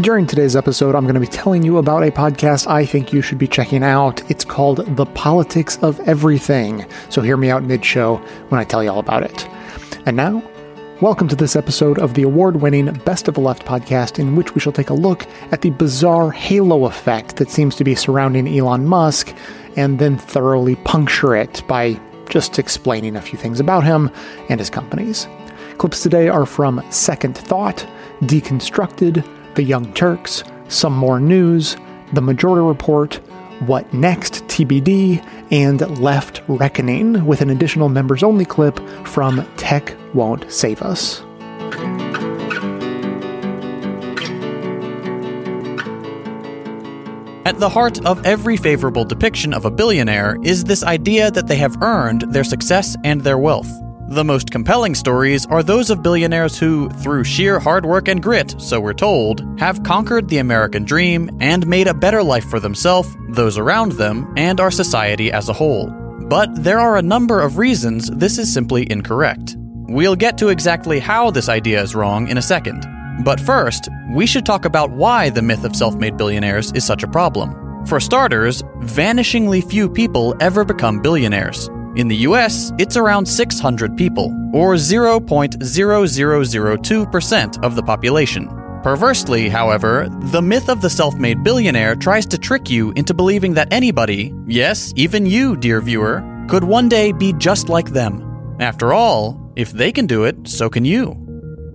During today's episode, I'm going to be telling you about a podcast I think you should be checking out. It's called The Politics of Everything. So hear me out mid show when I tell you all about it. And now, welcome to this episode of the award winning Best of the Left podcast, in which we shall take a look at the bizarre halo effect that seems to be surrounding Elon Musk and then thoroughly puncture it by just explaining a few things about him and his companies. Clips today are from Second Thought, Deconstructed, the Young Turks, Some More News, The Majority Report, What Next TBD, and Left Reckoning, with an additional members only clip from Tech Won't Save Us. At the heart of every favorable depiction of a billionaire is this idea that they have earned their success and their wealth. The most compelling stories are those of billionaires who, through sheer hard work and grit, so we're told, have conquered the American dream and made a better life for themselves, those around them, and our society as a whole. But there are a number of reasons this is simply incorrect. We'll get to exactly how this idea is wrong in a second. But first, we should talk about why the myth of self made billionaires is such a problem. For starters, vanishingly few people ever become billionaires. In the US, it's around 600 people, or 0.0002% of the population. Perversely, however, the myth of the self made billionaire tries to trick you into believing that anybody, yes, even you, dear viewer, could one day be just like them. After all, if they can do it, so can you.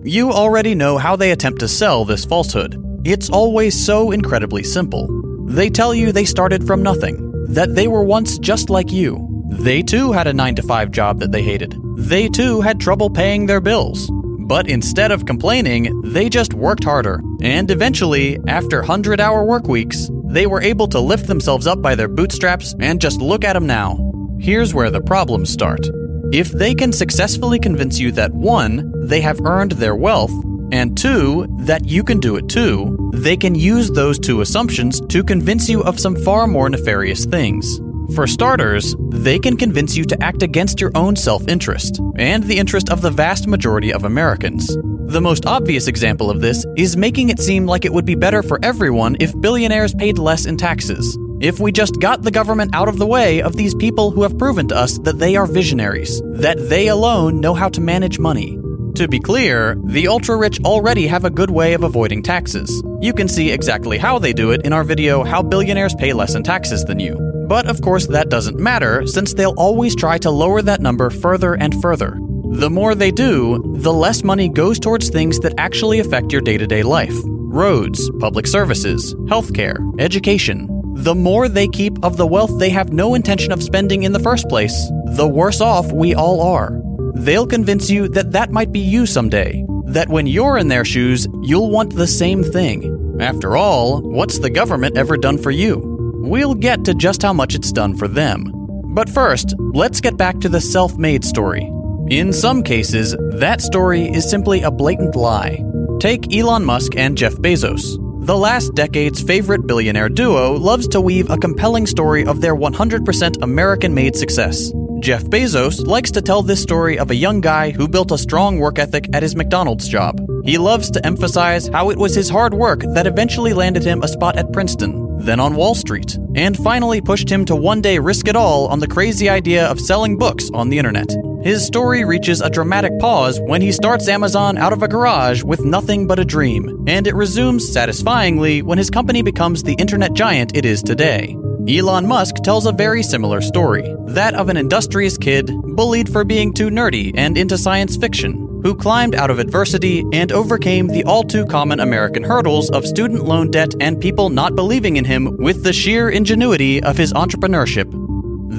You already know how they attempt to sell this falsehood. It's always so incredibly simple. They tell you they started from nothing, that they were once just like you, they too had a 9 to 5 job that they hated. They too had trouble paying their bills. But instead of complaining, they just worked harder. And eventually, after 100 hour work weeks, they were able to lift themselves up by their bootstraps and just look at them now. Here's where the problems start. If they can successfully convince you that 1. they have earned their wealth, and 2. that you can do it too, they can use those two assumptions to convince you of some far more nefarious things. For starters, they can convince you to act against your own self interest and the interest of the vast majority of Americans. The most obvious example of this is making it seem like it would be better for everyone if billionaires paid less in taxes. If we just got the government out of the way of these people who have proven to us that they are visionaries, that they alone know how to manage money. To be clear, the ultra rich already have a good way of avoiding taxes. You can see exactly how they do it in our video How Billionaires Pay Less in Taxes Than You. But of course, that doesn't matter since they'll always try to lower that number further and further. The more they do, the less money goes towards things that actually affect your day to day life roads, public services, healthcare, education. The more they keep of the wealth they have no intention of spending in the first place, the worse off we all are. They'll convince you that that might be you someday, that when you're in their shoes, you'll want the same thing. After all, what's the government ever done for you? We'll get to just how much it's done for them. But first, let's get back to the self made story. In some cases, that story is simply a blatant lie. Take Elon Musk and Jeff Bezos. The last decade's favorite billionaire duo loves to weave a compelling story of their 100% American made success. Jeff Bezos likes to tell this story of a young guy who built a strong work ethic at his McDonald's job. He loves to emphasize how it was his hard work that eventually landed him a spot at Princeton, then on Wall Street, and finally pushed him to one day risk it all on the crazy idea of selling books on the internet. His story reaches a dramatic pause when he starts Amazon out of a garage with nothing but a dream, and it resumes satisfyingly when his company becomes the internet giant it is today. Elon Musk tells a very similar story that of an industrious kid bullied for being too nerdy and into science fiction, who climbed out of adversity and overcame the all too common American hurdles of student loan debt and people not believing in him with the sheer ingenuity of his entrepreneurship.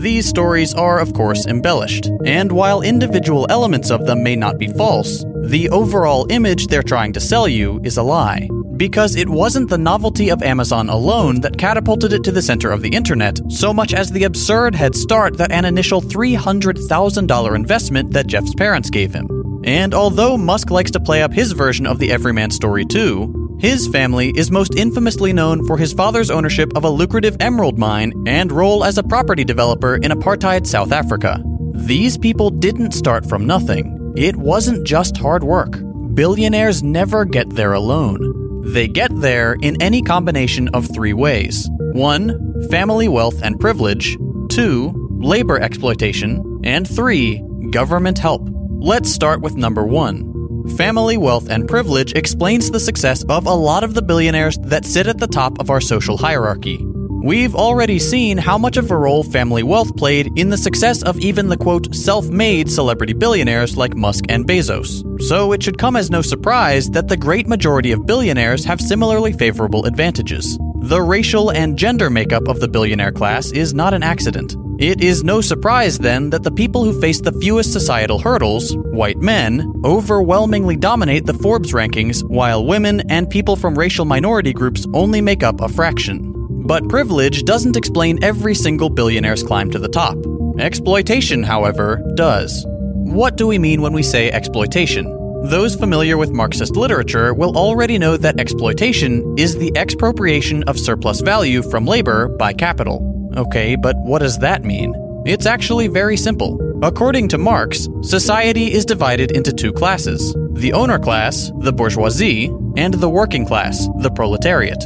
These stories are, of course, embellished, and while individual elements of them may not be false, the overall image they're trying to sell you is a lie. Because it wasn't the novelty of Amazon alone that catapulted it to the center of the internet, so much as the absurd head start that an initial $300,000 investment that Jeff's parents gave him. And although Musk likes to play up his version of the everyman story too, his family is most infamously known for his father's ownership of a lucrative emerald mine and role as a property developer in apartheid South Africa. These people didn't start from nothing. It wasn't just hard work. Billionaires never get there alone. They get there in any combination of three ways 1. Family wealth and privilege, 2. Labor exploitation, and 3. Government help. Let's start with number 1. Family wealth and privilege explains the success of a lot of the billionaires that sit at the top of our social hierarchy. We've already seen how much of a role family wealth played in the success of even the quote self made celebrity billionaires like Musk and Bezos. So it should come as no surprise that the great majority of billionaires have similarly favorable advantages. The racial and gender makeup of the billionaire class is not an accident. It is no surprise then that the people who face the fewest societal hurdles, white men, overwhelmingly dominate the Forbes rankings, while women and people from racial minority groups only make up a fraction. But privilege doesn't explain every single billionaire's climb to the top. Exploitation, however, does. What do we mean when we say exploitation? Those familiar with Marxist literature will already know that exploitation is the expropriation of surplus value from labor by capital. Okay, but what does that mean? It's actually very simple. According to Marx, society is divided into two classes the owner class, the bourgeoisie, and the working class, the proletariat.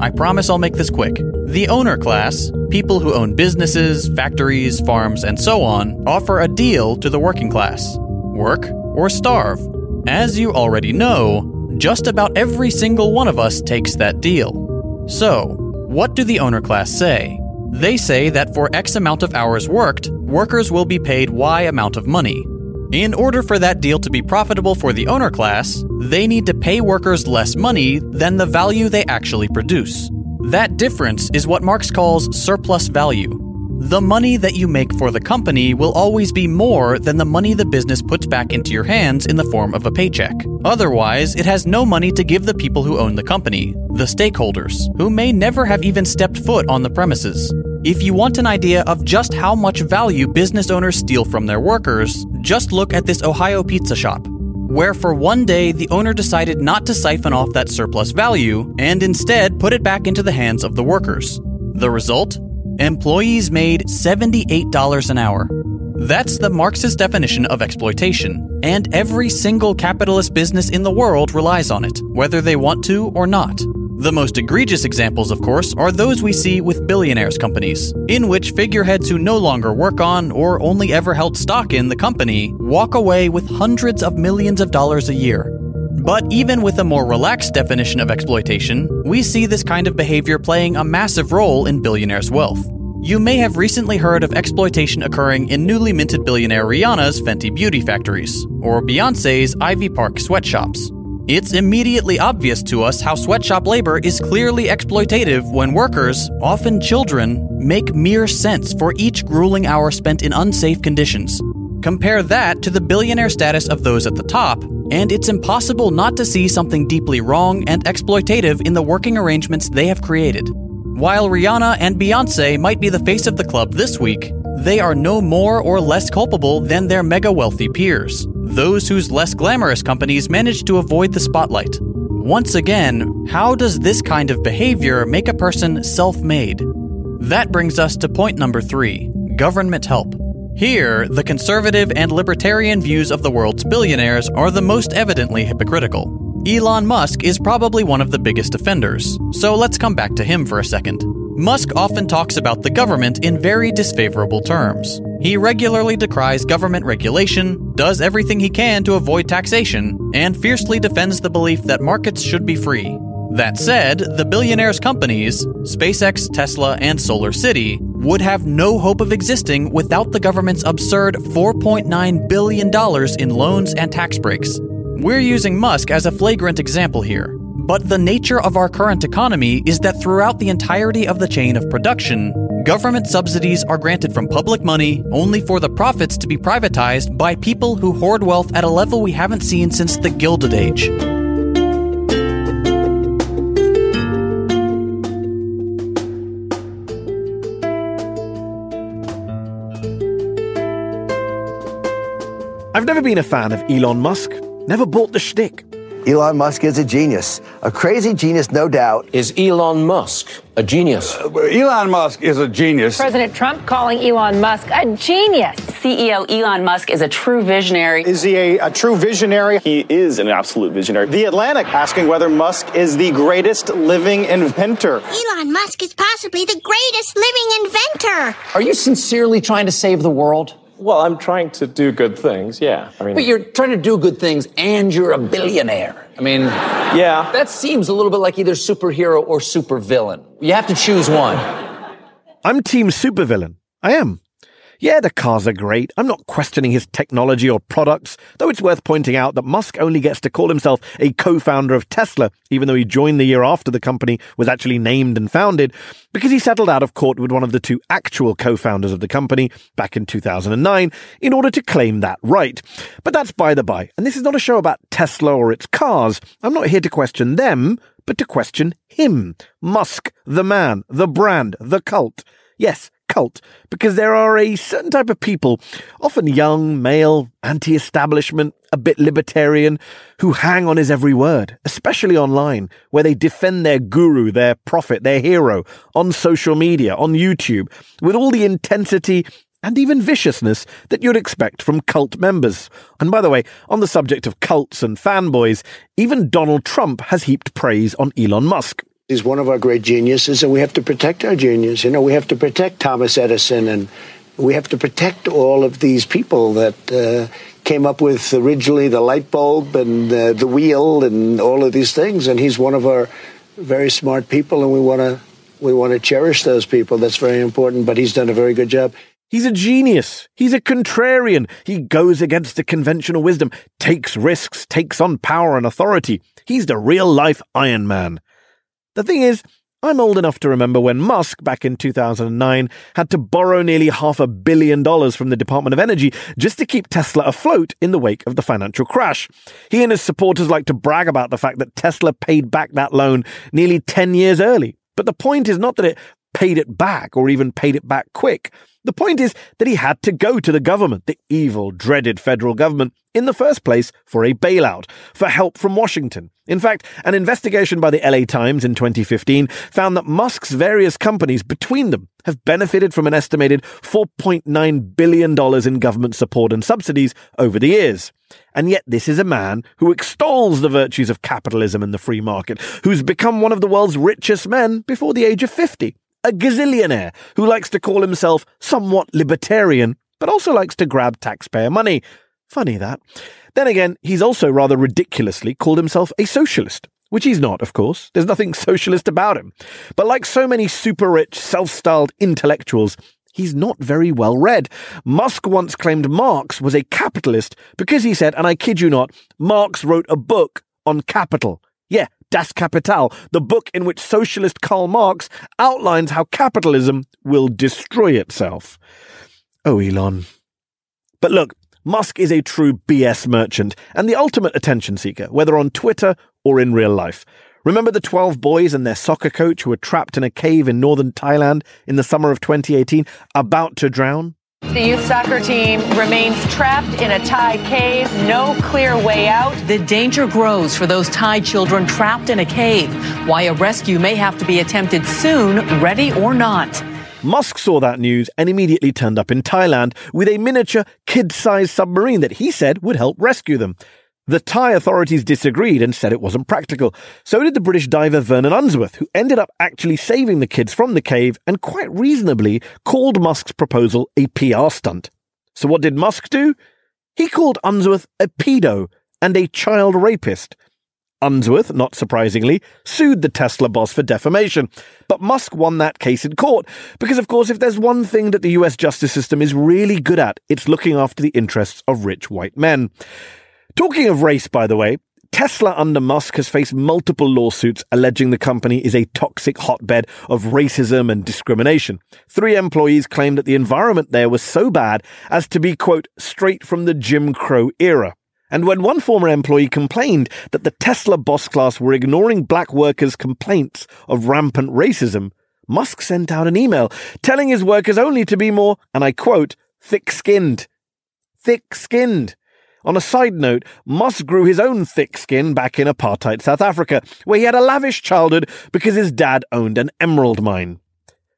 I promise I'll make this quick. The owner class, people who own businesses, factories, farms, and so on, offer a deal to the working class work or starve. As you already know, just about every single one of us takes that deal. So, what do the owner class say? They say that for X amount of hours worked, workers will be paid Y amount of money. In order for that deal to be profitable for the owner class, they need to pay workers less money than the value they actually produce. That difference is what Marx calls surplus value. The money that you make for the company will always be more than the money the business puts back into your hands in the form of a paycheck. Otherwise, it has no money to give the people who own the company, the stakeholders, who may never have even stepped foot on the premises. If you want an idea of just how much value business owners steal from their workers, just look at this Ohio pizza shop, where for one day the owner decided not to siphon off that surplus value and instead put it back into the hands of the workers. The result? Employees made $78 an hour. That's the Marxist definition of exploitation, and every single capitalist business in the world relies on it, whether they want to or not. The most egregious examples, of course, are those we see with billionaires' companies, in which figureheads who no longer work on or only ever held stock in the company walk away with hundreds of millions of dollars a year. But even with a more relaxed definition of exploitation, we see this kind of behavior playing a massive role in billionaires' wealth. You may have recently heard of exploitation occurring in newly minted billionaire Rihanna's Fenty Beauty factories, or Beyonce's Ivy Park sweatshops. It's immediately obvious to us how sweatshop labor is clearly exploitative when workers, often children, make mere cents for each grueling hour spent in unsafe conditions. Compare that to the billionaire status of those at the top, and it's impossible not to see something deeply wrong and exploitative in the working arrangements they have created. While Rihanna and Beyonce might be the face of the club this week, they are no more or less culpable than their mega wealthy peers those whose less glamorous companies manage to avoid the spotlight. Once again, how does this kind of behavior make a person self made? That brings us to point number three government help. Here, the conservative and libertarian views of the world's billionaires are the most evidently hypocritical. Elon Musk is probably one of the biggest offenders, so let's come back to him for a second. Musk often talks about the government in very disfavorable terms. He regularly decries government regulation, does everything he can to avoid taxation, and fiercely defends the belief that markets should be free. That said, the billionaire's companies, SpaceX, Tesla, and Solar City, would have no hope of existing without the government's absurd $4.9 billion in loans and tax breaks. We're using Musk as a flagrant example here, but the nature of our current economy is that throughout the entirety of the chain of production, government subsidies are granted from public money only for the profits to be privatized by people who hoard wealth at a level we haven't seen since the Gilded Age. I've never been a fan of Elon Musk, never bought the shtick. Elon Musk is a genius, a crazy genius, no doubt. Is Elon Musk a genius? Uh, Elon Musk is a genius. President Trump calling Elon Musk a genius. CEO Elon Musk is a true visionary. Is he a, a true visionary? He is an absolute visionary. The Atlantic asking whether Musk is the greatest living inventor. Elon Musk is possibly the greatest living inventor. Are you sincerely trying to save the world? Well, I'm trying to do good things, yeah. I mean, but you're trying to do good things and you're a billionaire. I mean, yeah. That seems a little bit like either superhero or supervillain. You have to choose one. I'm team supervillain. I am. Yeah, the cars are great. I'm not questioning his technology or products, though it's worth pointing out that Musk only gets to call himself a co-founder of Tesla, even though he joined the year after the company was actually named and founded, because he settled out of court with one of the two actual co-founders of the company back in 2009 in order to claim that right. But that's by the by, and this is not a show about Tesla or its cars. I'm not here to question them, but to question him. Musk, the man, the brand, the cult. Yes, cult because there are a certain type of people, often young, male, anti establishment, a bit libertarian, who hang on his every word, especially online, where they defend their guru, their prophet, their hero on social media, on YouTube, with all the intensity and even viciousness that you'd expect from cult members. And by the way, on the subject of cults and fanboys, even Donald Trump has heaped praise on Elon Musk. He's one of our great geniuses, and we have to protect our genius. You know, we have to protect Thomas Edison, and we have to protect all of these people that uh, came up with originally the light bulb and uh, the wheel and all of these things. And he's one of our very smart people, and we want to we want to cherish those people. That's very important. But he's done a very good job. He's a genius. He's a contrarian. He goes against the conventional wisdom, takes risks, takes on power and authority. He's the real life Iron Man. The thing is, I'm old enough to remember when Musk, back in 2009, had to borrow nearly half a billion dollars from the Department of Energy just to keep Tesla afloat in the wake of the financial crash. He and his supporters like to brag about the fact that Tesla paid back that loan nearly 10 years early. But the point is not that it paid it back or even paid it back quick. The point is that he had to go to the government, the evil, dreaded federal government, in the first place for a bailout, for help from Washington. In fact, an investigation by the LA Times in 2015 found that Musk's various companies between them have benefited from an estimated $4.9 billion in government support and subsidies over the years. And yet, this is a man who extols the virtues of capitalism and the free market, who's become one of the world's richest men before the age of 50 a gazillionaire who likes to call himself somewhat libertarian, but also likes to grab taxpayer money. Funny that. Then again, he's also rather ridiculously called himself a socialist. Which he's not, of course. There's nothing socialist about him. But like so many super rich, self styled intellectuals, he's not very well read. Musk once claimed Marx was a capitalist because he said, and I kid you not, Marx wrote a book on capital. Yeah, Das Kapital, the book in which socialist Karl Marx outlines how capitalism will destroy itself. Oh, Elon. But look, Musk is a true BS merchant and the ultimate attention seeker, whether on Twitter or in real life. Remember the 12 boys and their soccer coach who were trapped in a cave in northern Thailand in the summer of 2018, about to drown? The youth soccer team remains trapped in a Thai cave, no clear way out. The danger grows for those Thai children trapped in a cave. Why a rescue may have to be attempted soon, ready or not. Musk saw that news and immediately turned up in Thailand with a miniature kid sized submarine that he said would help rescue them. The Thai authorities disagreed and said it wasn't practical. So did the British diver Vernon Unsworth, who ended up actually saving the kids from the cave and quite reasonably called Musk's proposal a PR stunt. So what did Musk do? He called Unsworth a pedo and a child rapist. Unsworth, not surprisingly, sued the Tesla boss for defamation. But Musk won that case in court because, of course, if there's one thing that the US justice system is really good at, it's looking after the interests of rich white men. Talking of race, by the way, Tesla under Musk has faced multiple lawsuits alleging the company is a toxic hotbed of racism and discrimination. Three employees claimed that the environment there was so bad as to be, quote, straight from the Jim Crow era. And when one former employee complained that the Tesla boss class were ignoring black workers' complaints of rampant racism, Musk sent out an email telling his workers only to be more, and I quote, thick skinned. Thick skinned. On a side note, Musk grew his own thick skin back in apartheid South Africa, where he had a lavish childhood because his dad owned an emerald mine.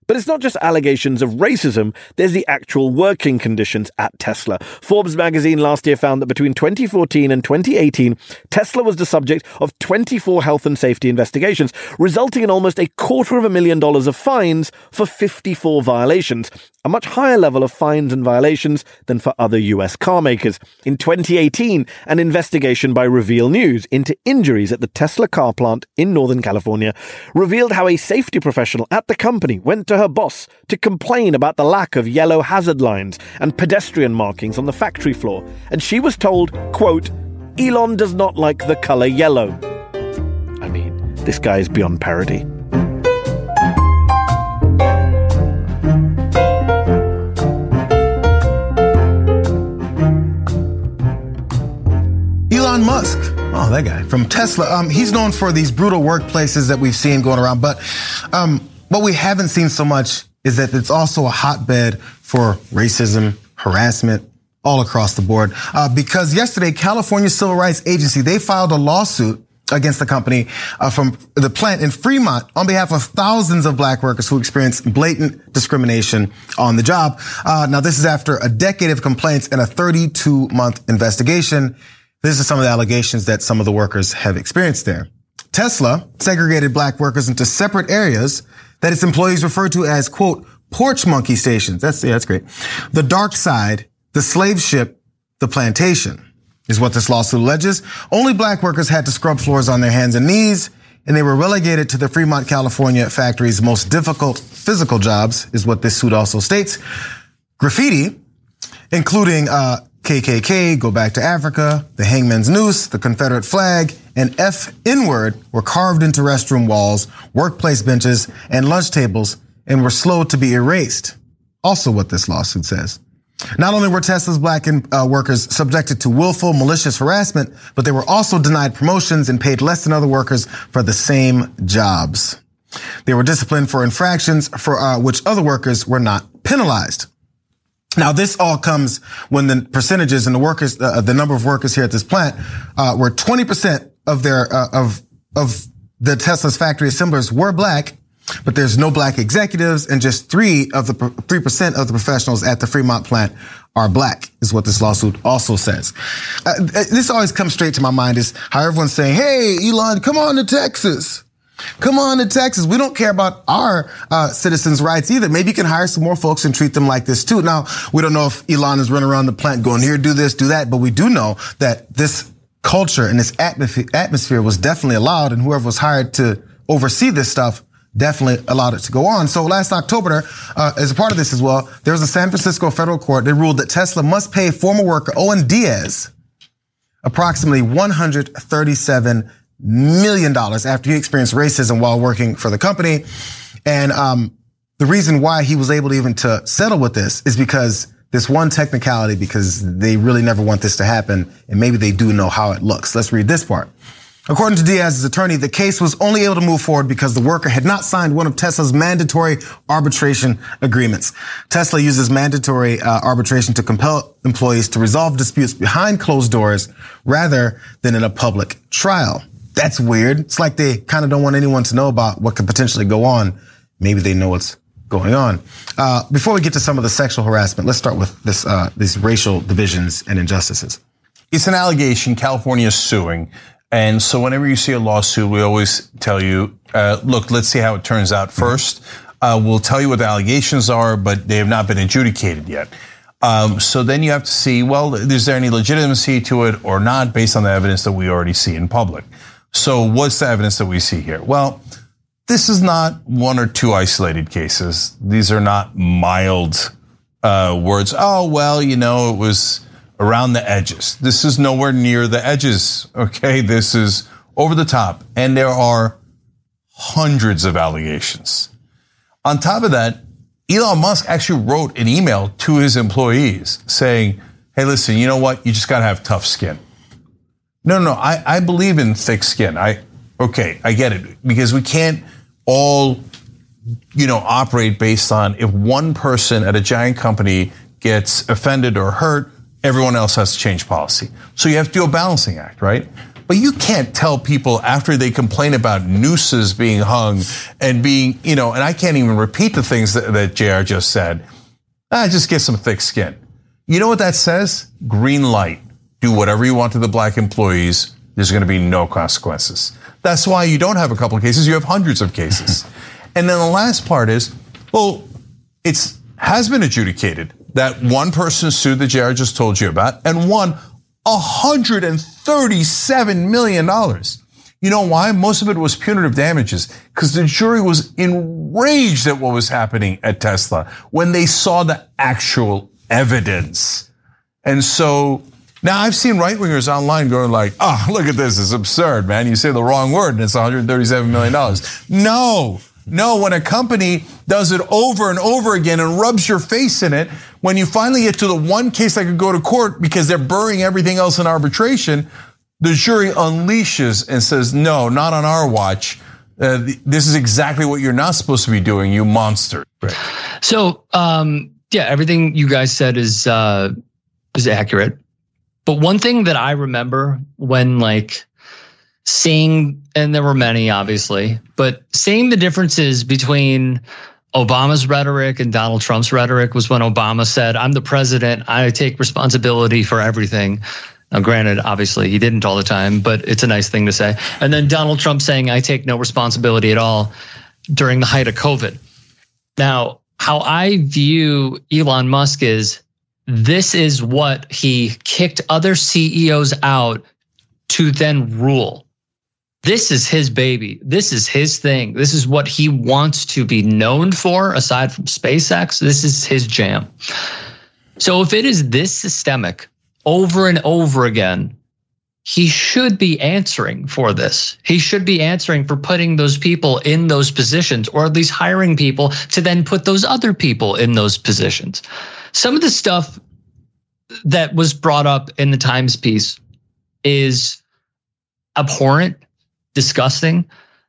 But it's not just allegations of racism, there's the actual working conditions at Tesla. Forbes magazine last year found that between 2014 and 2018, Tesla was the subject of 24 health and safety investigations, resulting in almost a quarter of a million dollars of fines for 54 violations, a much higher level of fines and violations than for other US car makers. In 2018, an investigation by Reveal News into injuries at the Tesla car plant in Northern California revealed how a safety professional at the company went to her boss to complain about the lack of yellow hazard lines and pedestrian markings on the factory floor, and she was told, quote, Elon does not like the color yellow. I mean, this guy is beyond parody. Musk. Oh, that guy from Tesla. Um, he's known for these brutal workplaces that we've seen going around, but um, what we haven't seen so much is that it's also a hotbed for racism, harassment, all across the board. Uh, because yesterday, California Civil Rights Agency they filed a lawsuit against the company uh, from the plant in Fremont on behalf of thousands of black workers who experienced blatant discrimination on the job. Uh, now, this is after a decade of complaints and a 32 month investigation. This is some of the allegations that some of the workers have experienced there. Tesla segregated black workers into separate areas that its employees refer to as, quote, porch monkey stations. That's, yeah, that's great. The dark side, the slave ship, the plantation is what this lawsuit alleges. Only black workers had to scrub floors on their hands and knees, and they were relegated to the Fremont, California factory's most difficult physical jobs, is what this suit also states. Graffiti, including uh, KKK, Go Back to Africa, the Hangman's Noose, the Confederate flag, and F N-word were carved into restroom walls, workplace benches, and lunch tables and were slow to be erased. Also what this lawsuit says. Not only were Tesla's black uh, workers subjected to willful, malicious harassment, but they were also denied promotions and paid less than other workers for the same jobs. They were disciplined for infractions for uh, which other workers were not penalized. Now, this all comes when the percentages and the workers, uh, the number of workers here at this plant, uh, were 20% of their, uh, of, of the Tesla's factory assemblers were black, but there's no black executives and just three of the, 3% of the professionals at the Fremont plant are black is what this lawsuit also says. Uh, this always comes straight to my mind is how everyone's saying, Hey, Elon, come on to Texas. Come on to Texas. We don't care about our uh, citizens' rights either. Maybe you can hire some more folks and treat them like this too. Now, we don't know if Elon is running around the plant going here, do this, do that, but we do know that this culture and this atmosphere was definitely allowed, and whoever was hired to oversee this stuff definitely allowed it to go on. So last October, uh, as a part of this as well, there was a San Francisco federal court that ruled that Tesla must pay former worker Owen Diaz approximately 137 million dollars after he experienced racism while working for the company. And um, the reason why he was able to even to settle with this is because this one technicality, because they really never want this to happen, and maybe they do know how it looks. Let's read this part. According to Diaz's attorney, the case was only able to move forward because the worker had not signed one of Tesla's mandatory arbitration agreements. Tesla uses mandatory uh, arbitration to compel employees to resolve disputes behind closed doors rather than in a public trial. That's weird. It's like they kind of don't want anyone to know about what could potentially go on. Maybe they know what's going on. Uh, before we get to some of the sexual harassment, let's start with this, uh, these racial divisions and injustices. It's an allegation. California is suing. And so whenever you see a lawsuit, we always tell you, uh, look, let's see how it turns out 1st uh, we'll tell you what the allegations are, but they have not been adjudicated yet. Um, so then you have to see, well, is there any legitimacy to it or not based on the evidence that we already see in public? So what's the evidence that we see here? Well, this is not one or two isolated cases. These are not mild uh, words. Oh, well, you know, it was around the edges. This is nowhere near the edges. Okay. This is over the top. And there are hundreds of allegations. On top of that, Elon Musk actually wrote an email to his employees saying, Hey, listen, you know what? You just got to have tough skin. No, no, I, I believe in thick skin. I okay, I get it because we can't all, you know, operate based on if one person at a giant company gets offended or hurt, everyone else has to change policy. So you have to do a balancing act, right? But you can't tell people after they complain about nooses being hung and being, you know, and I can't even repeat the things that, that JR just said. Ah, just get some thick skin. You know what that says? Green light. Do whatever you want to the black employees. There's going to be no consequences. That's why you don't have a couple of cases, you have hundreds of cases. and then the last part is, well, it's has been adjudicated that one person sued the JR just told you about and won $137 million. You know why? Most of it was punitive damages because the jury was enraged at what was happening at Tesla when they saw the actual evidence. And so now I've seen right wingers online going like, oh, look at this. It's absurd, man. You say the wrong word and it's $137 million. No, no, when a company does it over and over again and rubs your face in it, when you finally get to the one case that could go to court because they're burying everything else in arbitration, the jury unleashes and says, no, not on our watch. Uh, this is exactly what you're not supposed to be doing, you monster. Right. So, um, yeah, everything you guys said is uh, is accurate. But one thing that I remember when like seeing, and there were many obviously, but seeing the differences between Obama's rhetoric and Donald Trump's rhetoric was when Obama said, I'm the president, I take responsibility for everything. Now, granted, obviously he didn't all the time, but it's a nice thing to say. And then Donald Trump saying, I take no responsibility at all during the height of COVID. Now, how I view Elon Musk is this is what he kicked other CEOs out to then rule. This is his baby. This is his thing. This is what he wants to be known for aside from SpaceX. This is his jam. So if it is this systemic over and over again, he should be answering for this. He should be answering for putting those people in those positions or at least hiring people to then put those other people in those positions. Some of the stuff that was brought up in the Times piece is abhorrent disgusting.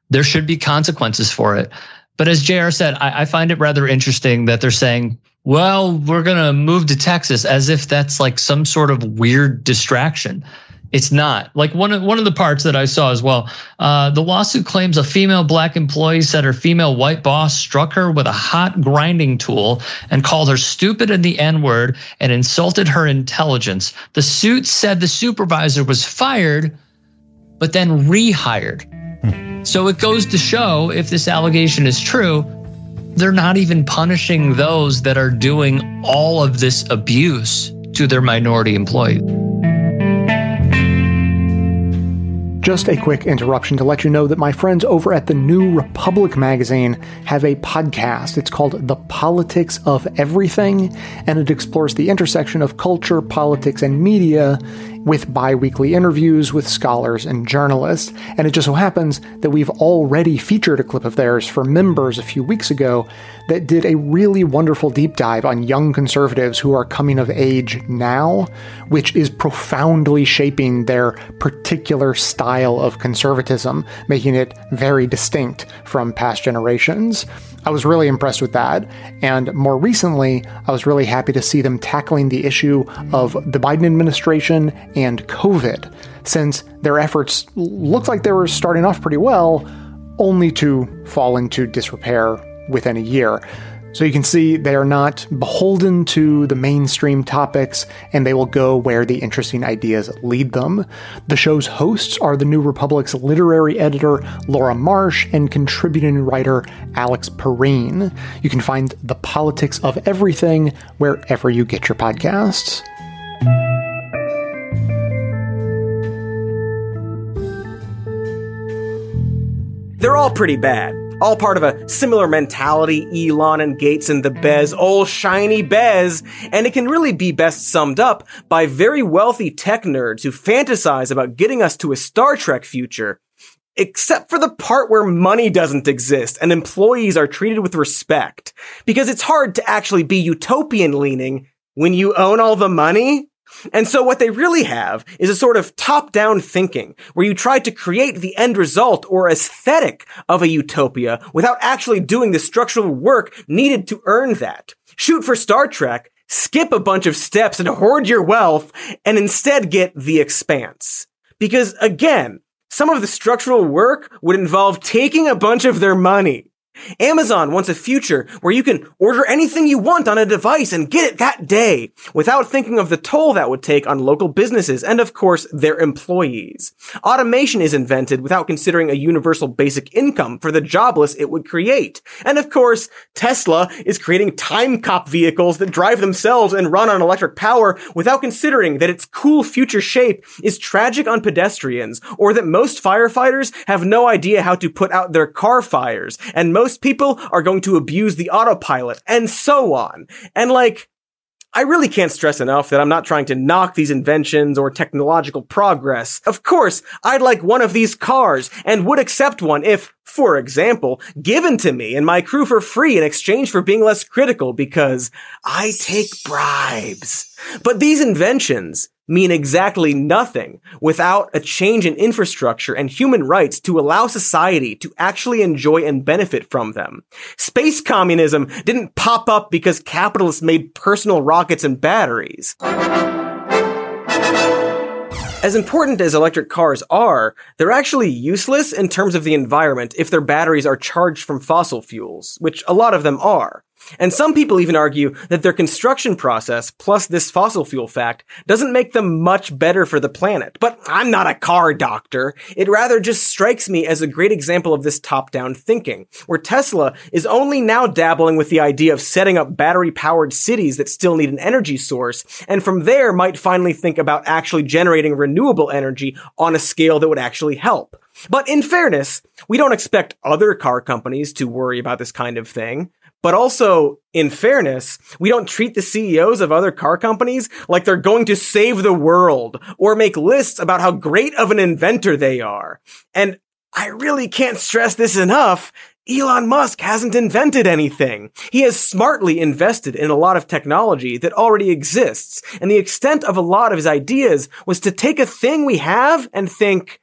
There should be consequences for it. But as JR said, I, I find it rather interesting that they're saying, well, we're going to move to Texas as if that's like some sort of weird distraction. It's not like one of one of the parts that I saw as well. Uh, the lawsuit claims a female black employee said her female white boss struck her with a hot grinding tool and called her stupid and the N word and insulted her intelligence. The suit said the supervisor was fired but then rehired. So it goes to show if this allegation is true, they're not even punishing those that are doing all of this abuse to their minority employees. Just a quick interruption to let you know that my friends over at the New Republic magazine have a podcast. It's called The Politics of Everything, and it explores the intersection of culture, politics, and media with bi weekly interviews with scholars and journalists. And it just so happens that we've already featured a clip of theirs for members a few weeks ago that did a really wonderful deep dive on young conservatives who are coming of age now, which is profoundly shaping their particular style of conservatism, making it very distinct from past generations. I was really impressed with that. And more recently, I was really happy to see them tackling the issue of the Biden administration and COVID, since their efforts looked like they were starting off pretty well, only to fall into disrepair within a year. So you can see they are not beholden to the mainstream topics and they will go where the interesting ideas lead them. The show's hosts are the New Republic's literary editor Laura Marsh and contributing writer Alex Pareene. You can find The Politics of Everything wherever you get your podcasts. They're all pretty bad all part of a similar mentality, Elon and Gates and the Bez, old shiny Bez, and it can really be best summed up by very wealthy tech nerds who fantasize about getting us to a Star Trek future. Except for the part where money doesn't exist and employees are treated with respect. Because it's hard to actually be utopian leaning when you own all the money and so what they really have is a sort of top-down thinking where you try to create the end result or aesthetic of a utopia without actually doing the structural work needed to earn that. Shoot for Star Trek skip a bunch of steps and hoard your wealth and instead get the expanse. Because again, some of the structural work would involve taking a bunch of their money. Amazon wants a future where you can order anything you want on a device and get it that day without thinking of the toll that would take on local businesses and of course their employees. Automation is invented without considering a universal basic income for the jobless it would create. And of course, Tesla is creating time cop vehicles that drive themselves and run on electric power without considering that its cool future shape is tragic on pedestrians or that most firefighters have no idea how to put out their car fires and most most people are going to abuse the autopilot and so on. And like, I really can't stress enough that I'm not trying to knock these inventions or technological progress. Of course, I'd like one of these cars and would accept one if, for example, given to me and my crew for free in exchange for being less critical because I take bribes. But these inventions, mean exactly nothing without a change in infrastructure and human rights to allow society to actually enjoy and benefit from them. Space communism didn't pop up because capitalists made personal rockets and batteries. As important as electric cars are, they're actually useless in terms of the environment if their batteries are charged from fossil fuels, which a lot of them are. And some people even argue that their construction process, plus this fossil fuel fact, doesn't make them much better for the planet. But I'm not a car doctor. It rather just strikes me as a great example of this top-down thinking, where Tesla is only now dabbling with the idea of setting up battery-powered cities that still need an energy source, and from there might finally think about actually generating renewable energy on a scale that would actually help. But in fairness, we don't expect other car companies to worry about this kind of thing. But also, in fairness, we don't treat the CEOs of other car companies like they're going to save the world or make lists about how great of an inventor they are. And I really can't stress this enough. Elon Musk hasn't invented anything. He has smartly invested in a lot of technology that already exists. And the extent of a lot of his ideas was to take a thing we have and think,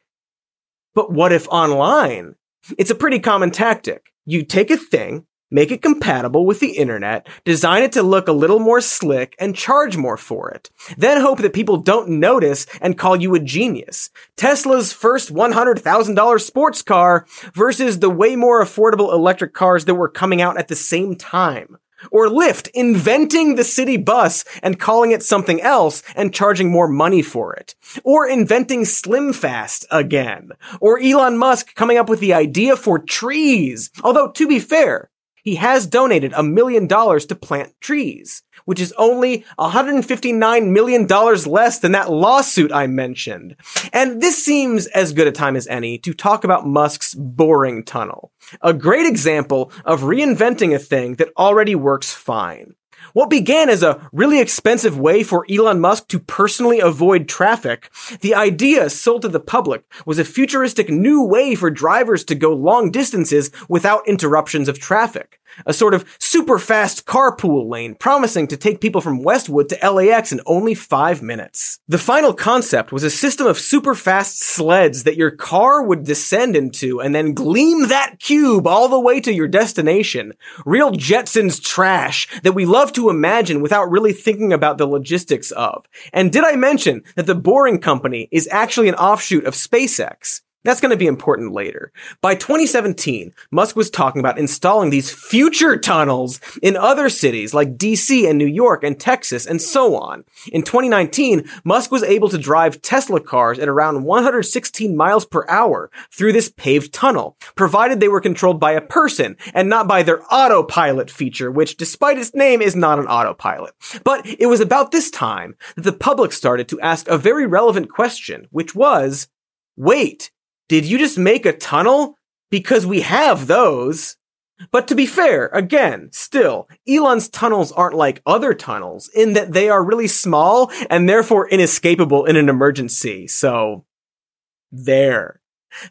but what if online? It's a pretty common tactic. You take a thing, make it compatible with the internet, design it to look a little more slick, and charge more for it. Then hope that people don't notice and call you a genius. Tesla's first $100,000 sports car versus the way more affordable electric cars that were coming out at the same time. Or Lyft inventing the city bus and calling it something else and charging more money for it. Or inventing SlimFast again. Or Elon Musk coming up with the idea for trees. Although, to be fair, he has donated a million dollars to plant trees, which is only $159 million less than that lawsuit I mentioned. And this seems as good a time as any to talk about Musk's boring tunnel. A great example of reinventing a thing that already works fine. What began as a really expensive way for Elon Musk to personally avoid traffic, the idea sold to the public was a futuristic new way for drivers to go long distances without interruptions of traffic a sort of super fast carpool lane promising to take people from Westwood to LAX in only five minutes. The final concept was a system of super fast sleds that your car would descend into and then gleam that cube all the way to your destination. Real Jetsons trash that we love to imagine without really thinking about the logistics of. And did I mention that the Boring Company is actually an offshoot of SpaceX? That's going to be important later. By 2017, Musk was talking about installing these future tunnels in other cities like DC and New York and Texas and so on. In 2019, Musk was able to drive Tesla cars at around 116 miles per hour through this paved tunnel, provided they were controlled by a person and not by their autopilot feature, which despite its name is not an autopilot. But it was about this time that the public started to ask a very relevant question, which was, wait, did you just make a tunnel? Because we have those. But to be fair, again, still, Elon's tunnels aren't like other tunnels in that they are really small and therefore inescapable in an emergency. So, there.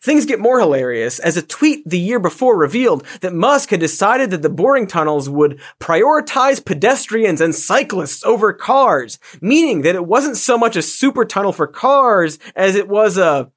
Things get more hilarious as a tweet the year before revealed that Musk had decided that the boring tunnels would prioritize pedestrians and cyclists over cars, meaning that it wasn't so much a super tunnel for cars as it was a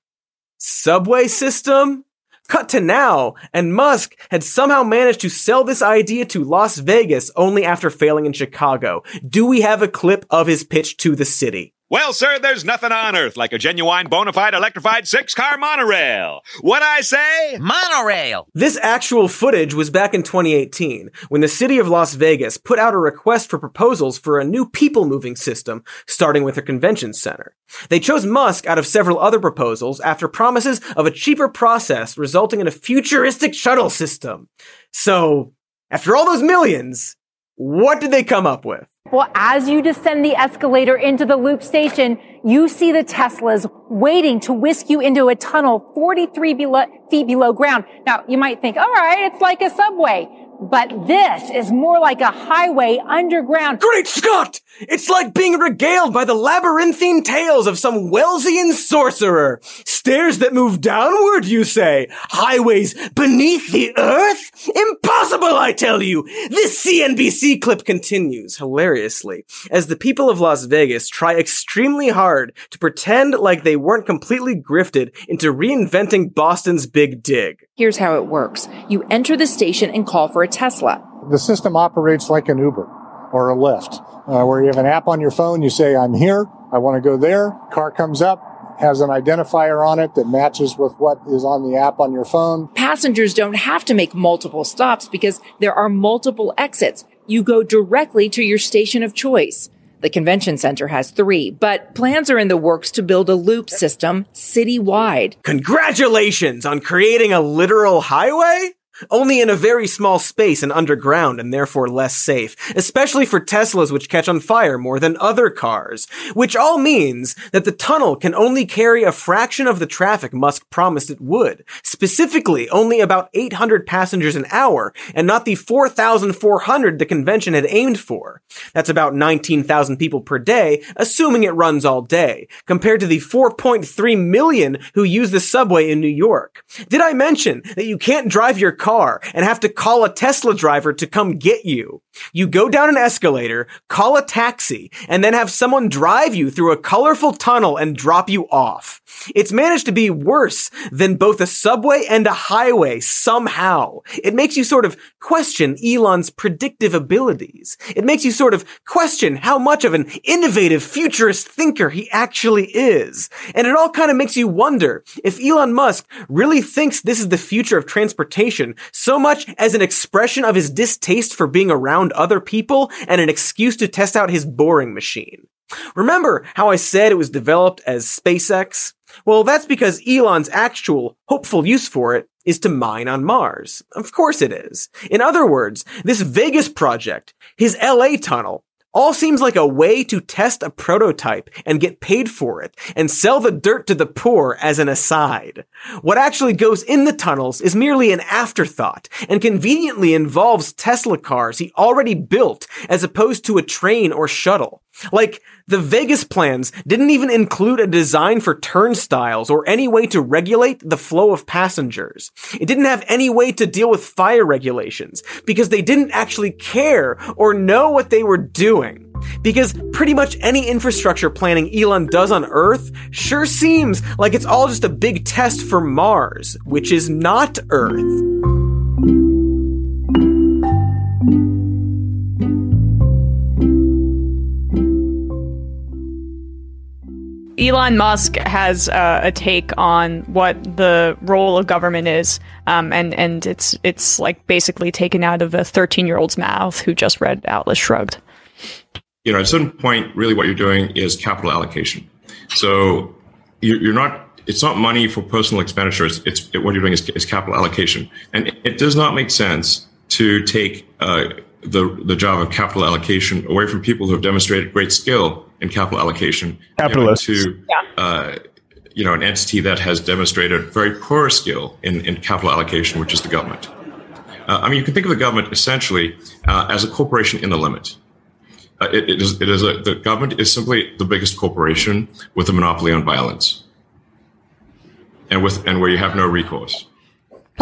subway system? Cut to now, and Musk had somehow managed to sell this idea to Las Vegas only after failing in Chicago. Do we have a clip of his pitch to the city? Well, sir, there's nothing on earth like a genuine bona fide electrified six car monorail. What I say? Monorail. This actual footage was back in 2018 when the city of Las Vegas put out a request for proposals for a new people moving system, starting with their convention center. They chose Musk out of several other proposals after promises of a cheaper process resulting in a futuristic shuttle system. So, after all those millions, what did they come up with? Well, as you descend the escalator into the loop station, you see the Teslas waiting to whisk you into a tunnel 43 below, feet below ground. Now, you might think, all right, it's like a subway. But this is more like a highway underground. Great Scott! It's like being regaled by the labyrinthine tales of some Wellesian sorcerer. Stairs that move downward, you say? Highways beneath the earth? Impossible, I tell you! This CNBC clip continues, hilariously, as the people of Las Vegas try extremely hard to pretend like they weren't completely grifted into reinventing Boston's Big Dig. Here's how it works. You enter the station and call for a Tesla. The system operates like an Uber or a Lyft, uh, where you have an app on your phone. You say, I'm here. I want to go there. Car comes up, has an identifier on it that matches with what is on the app on your phone. Passengers don't have to make multiple stops because there are multiple exits. You go directly to your station of choice. The convention center has three, but plans are in the works to build a loop system citywide. Congratulations on creating a literal highway? Only in a very small space and underground and therefore less safe, especially for Teslas which catch on fire more than other cars. Which all means that the tunnel can only carry a fraction of the traffic Musk promised it would. Specifically, only about 800 passengers an hour and not the 4,400 the convention had aimed for. That's about 19,000 people per day, assuming it runs all day, compared to the 4.3 million who use the subway in New York. Did I mention that you can't drive your car and have to call a Tesla driver to come get you. You go down an escalator, call a taxi, and then have someone drive you through a colorful tunnel and drop you off. It's managed to be worse than both a subway and a highway somehow. It makes you sort of question Elon's predictive abilities. It makes you sort of question how much of an innovative futurist thinker he actually is. And it all kind of makes you wonder if Elon Musk really thinks this is the future of transportation so much as an expression of his distaste for being around other people and an excuse to test out his boring machine. Remember how I said it was developed as SpaceX? Well, that's because Elon's actual hopeful use for it is to mine on Mars. Of course it is. In other words, this Vegas project, his LA tunnel, all seems like a way to test a prototype and get paid for it and sell the dirt to the poor as an aside. What actually goes in the tunnels is merely an afterthought and conveniently involves Tesla cars he already built as opposed to a train or shuttle. Like, the Vegas plans didn't even include a design for turnstiles or any way to regulate the flow of passengers. It didn't have any way to deal with fire regulations because they didn't actually care or know what they were doing. Because pretty much any infrastructure planning Elon does on Earth sure seems like it's all just a big test for Mars, which is not Earth. Elon Musk has uh, a take on what the role of government is, um, and and it's it's like basically taken out of a thirteen year old's mouth who just read Atlas Shrugged. You know, at a certain point, really, what you're doing is capital allocation. So you're not. It's not money for personal expenditures. It's it, what you're doing is, is, capital allocation, and it, it, does not make sense to take uh, the the job of capital allocation away from people who have demonstrated great skill in capital allocation Capitalists. You know, to uh, you know an entity that has demonstrated very poor skill in, in capital allocation, which is the government. Uh, I mean, you can think of the government essentially uh, as a corporation in the limit. Uh, it, it is, it is a, the government is simply the biggest corporation with a monopoly on violence, and with and where you have no recourse.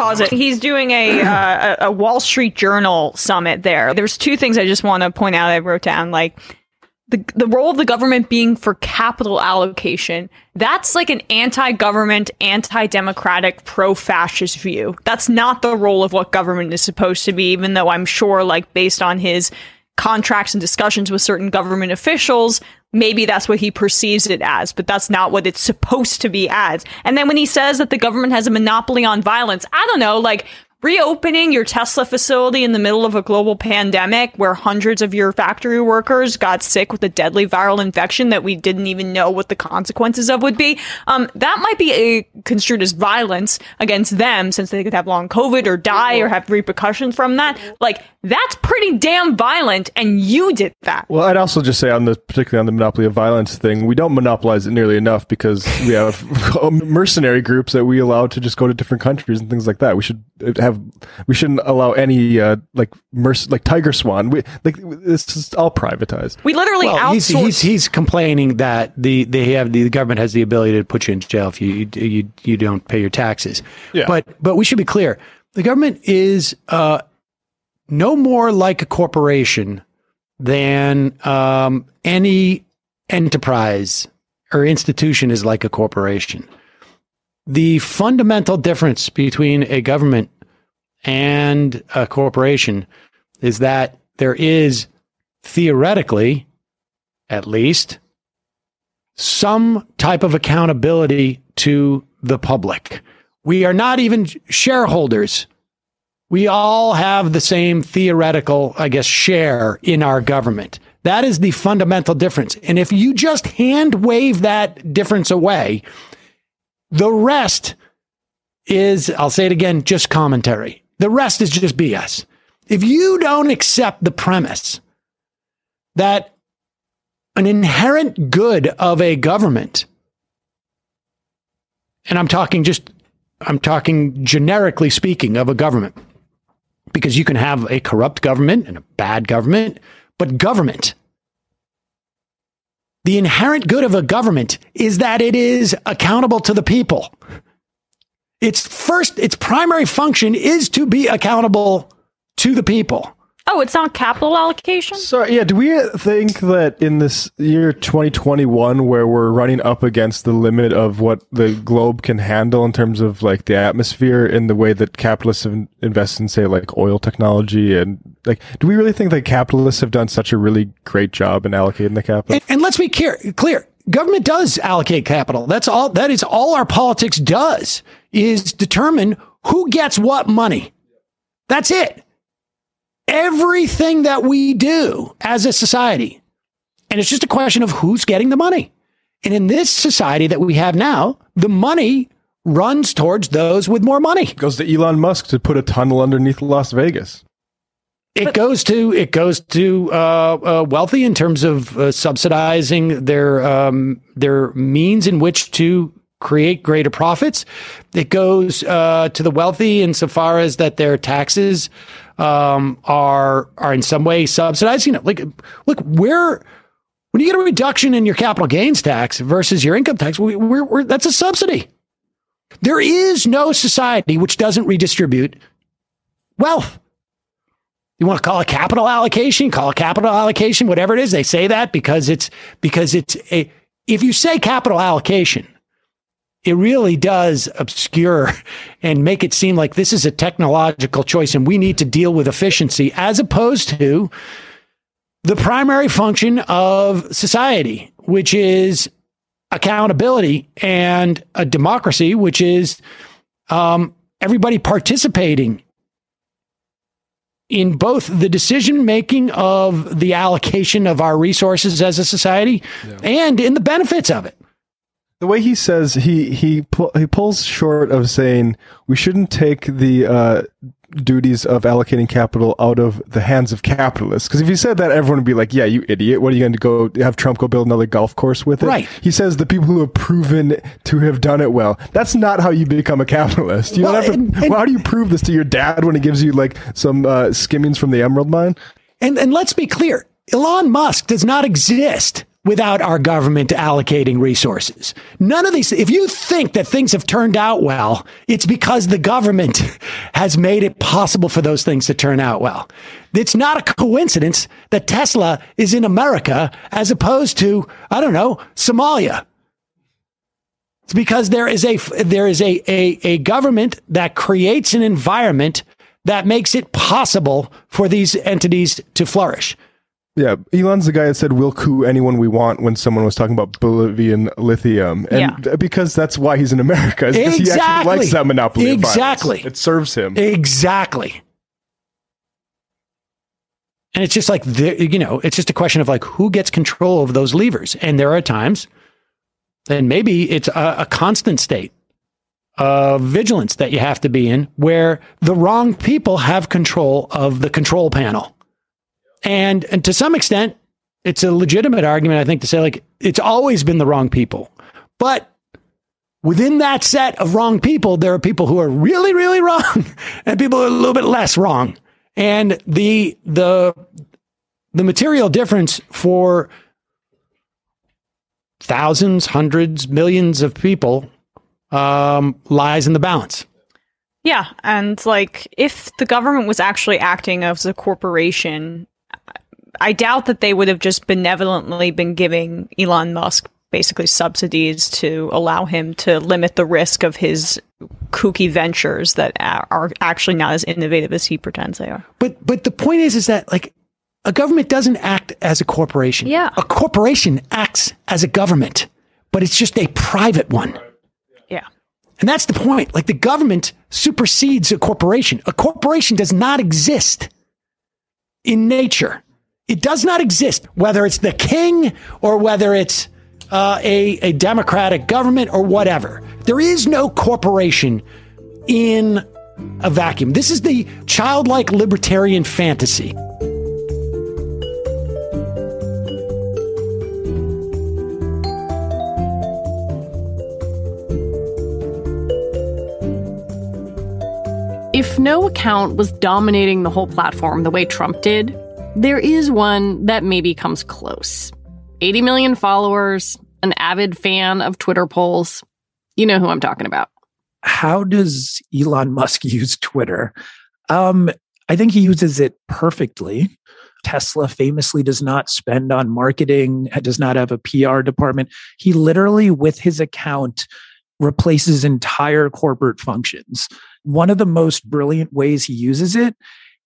Pause it. He's doing a, uh, a Wall Street Journal summit there. There's two things I just want to point out. I wrote down like the, the role of the government being for capital allocation, that's like an anti government, anti democratic, pro fascist view. That's not the role of what government is supposed to be, even though I'm sure, like, based on his contracts and discussions with certain government officials, maybe that's what he perceives it as, but that's not what it's supposed to be as. And then when he says that the government has a monopoly on violence, I don't know, like, reopening your Tesla facility in the middle of a global pandemic where hundreds of your factory workers got sick with a deadly viral infection that we didn't even know what the consequences of would be. Um, that might be a construed as violence against them since they could have long COVID or die or have repercussions from that. Like that's pretty damn violent and you did that. Well, I'd also just say on the particularly on the monopoly of violence thing, we don't monopolize it nearly enough because we have mercenary groups that we allow to just go to different countries and things like that. We should have we shouldn't allow any uh, like merc- like TigerSwan. We, like this is all privatized. We literally well, he's, he's he's complaining that the they have the, government has the ability to put you in jail if you you you, you don't pay your taxes. Yeah. But but we should be clear. The government is uh, no more like a corporation than um, any enterprise or institution is like a corporation. The fundamental difference between a government and a corporation is that there is theoretically, at least, some type of accountability to the public. We are not even shareholders. We all have the same theoretical, I guess, share in our government. That is the fundamental difference. And if you just hand wave that difference away, the rest is, I'll say it again, just commentary. The rest is just BS. If you don't accept the premise that an inherent good of a government, and I'm talking just, I'm talking generically speaking of a government, because you can have a corrupt government and a bad government, but government, the inherent good of a government is that it is accountable to the people. Its first, its primary function is to be accountable to the people. Oh, it's not capital allocation? Sorry, yeah. Do we think that in this year 2021, where we're running up against the limit of what the globe can handle in terms of like the atmosphere in the way that capitalists have invest in, say, like oil technology and like, do we really think that capitalists have done such a really great job in allocating the capital? And, and let's be clear, clear. Government does allocate capital. That's all. That is all our politics does is determine who gets what money. That's it everything that we do as a society. And it's just a question of who's getting the money. And in this society that we have now, the money runs towards those with more money. Goes to Elon Musk to put a tunnel underneath Las Vegas. It goes to it goes to uh, uh, wealthy in terms of uh, subsidizing their um, their means in which to create greater profits. It goes uh, to the wealthy insofar as that their taxes um, are are in some way subsidized. You know, like look, where when you get a reduction in your capital gains tax versus your income tax, we, we're, we're, that's a subsidy. There is no society which doesn't redistribute wealth. You want to call it capital allocation, call it capital allocation, whatever it is. They say that because it's because it's a if you say capital allocation, it really does obscure and make it seem like this is a technological choice and we need to deal with efficiency as opposed to the primary function of society, which is accountability and a democracy, which is um, everybody participating in both the decision making of the allocation of our resources as a society yeah. and in the benefits of it the way he says he he pu- he pulls short of saying we shouldn't take the uh, duties of allocating capital out of the hands of capitalists. Because if he said that, everyone would be like, "Yeah, you idiot! What are you going to go have Trump go build another golf course with it?" Right. He says the people who have proven to have done it well. That's not how you become a capitalist. You Well, don't have to. and- and- well, how do you prove this to your dad when he gives you like some uh, skimmings from the emerald mine? And and let's be clear, Elon Musk does not exist without our government allocating resources. None of these, if you think that things have turned out well, it's because the government has made it possible for those things to turn out well. It's not a coincidence that Tesla is in America as opposed to, I don't know, Somalia. It's because there is a there is a, a, a government that creates an environment that makes it possible for these entities to flourish. Yeah, Elon's the guy that said we'll coup anyone we want when someone was talking about Bolivian lithium, and Yeah. because that's why he's in America, is because he actually Exactly. likes that monopoly. Exactly. it serves him. Exactly. And it's just like the, you know, it's just a question of like who gets control of those levers. And there are times, and maybe it's a, a constant state of vigilance that you have to be in, where the wrong people have control of the control panel. And and to some extent, it's a legitimate argument, I think, to say like it's always been the wrong people. But within that set of wrong people, there are people who are really, really wrong and people who are a little bit less wrong. And the the the material difference for thousands, hundreds, millions of people um, lies in the balance. Yeah, and like if the government was actually acting as a corporation, I doubt that they would have just benevolently been giving Elon Musk basically subsidies to allow him to limit the risk of his kooky ventures that are actually not as innovative as he pretends they are. But but the point is is that like a government doesn't act as a corporation. Yeah. A corporation acts as a government, but it's just a private one. Yeah. And that's the point. Like the government supersedes a corporation. A corporation does not exist in nature. It does not exist, whether it's the king or whether it's uh, a, a democratic government or whatever. There is no corporation in a vacuum. This is the childlike libertarian fantasy. If no account was dominating the whole platform the way Trump did, there is one that maybe comes close. 80 million followers, an avid fan of Twitter polls. You know who I'm talking about. how does Elon Musk use Twitter? Um, I think he uses it perfectly. Tesla famously does not spend on marketing, does not have a PR department. He literally, with his account, replaces entire corporate functions. One of the most brilliant ways he uses it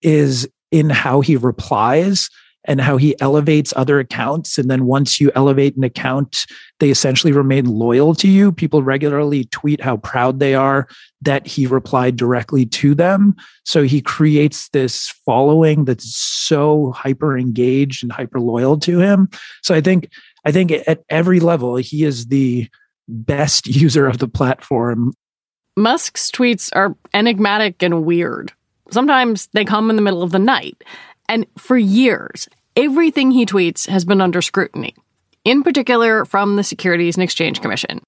is in how he replies and how he elevates other accounts. And then once you elevate an account, they essentially remain loyal to you. People regularly tweet how proud they are that he replied directly to them. So he creates this following that's so hyper engaged and hyper loyal to him. So I think I think at every level he is the best user of the platform. Musk's tweets are enigmatic and weird. Sometimes they come in the middle of the night. And for years, everything he tweets has been under scrutiny, in particular from the Securities and Exchange Commission.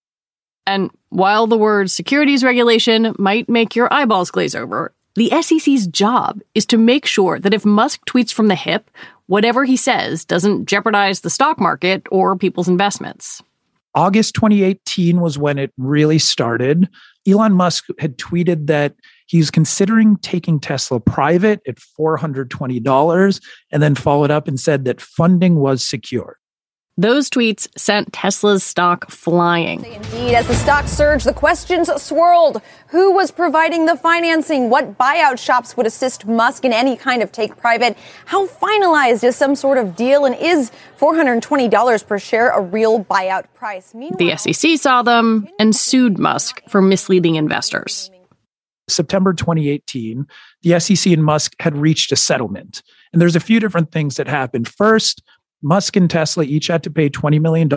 And while the word securities regulation might make your eyeballs glaze over, the SEC's job is to make sure that if Musk tweets from the hip, whatever he says doesn't jeopardize the stock market or people's investments. August 2018 was when it really started. Elon Musk had tweeted that he's considering taking Tesla private at $420 and then followed up and said that funding was secure. Those tweets sent Tesla's stock flying. Indeed, as the stock surged, the questions swirled. Who was providing the financing? What buyout shops would assist Musk in any kind of take private? How finalized is some sort of deal? And is $420 per share a real buyout price? Meanwhile, The SEC saw them and sued Musk for misleading investors. September 2018, the SEC and Musk had reached a settlement. And there's a few different things that happened. First, Musk and Tesla each had to pay $20 million,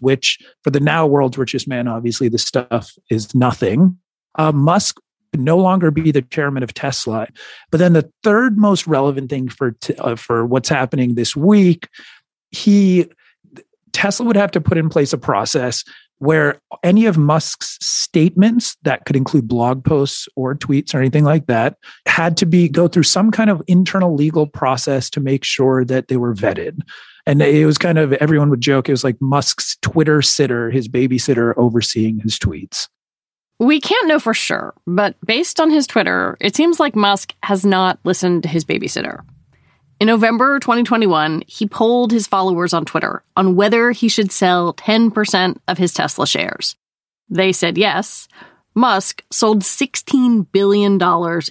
which for the now world's richest man, obviously the stuff is nothing. Uh, Musk could no longer be the chairman of Tesla. But then the third most relevant thing for, t- uh, for what's happening this week, he Tesla would have to put in place a process where any of Musk's statements that could include blog posts or tweets or anything like that had to be go through some kind of internal legal process to make sure that they were vetted. And it was kind of everyone would joke it was like Musk's Twitter sitter, his babysitter overseeing his tweets. We can't know for sure, but based on his Twitter, it seems like Musk has not listened to his babysitter. In November 2021, he polled his followers on Twitter on whether he should sell 10% of his Tesla shares. They said yes. Musk sold $16 billion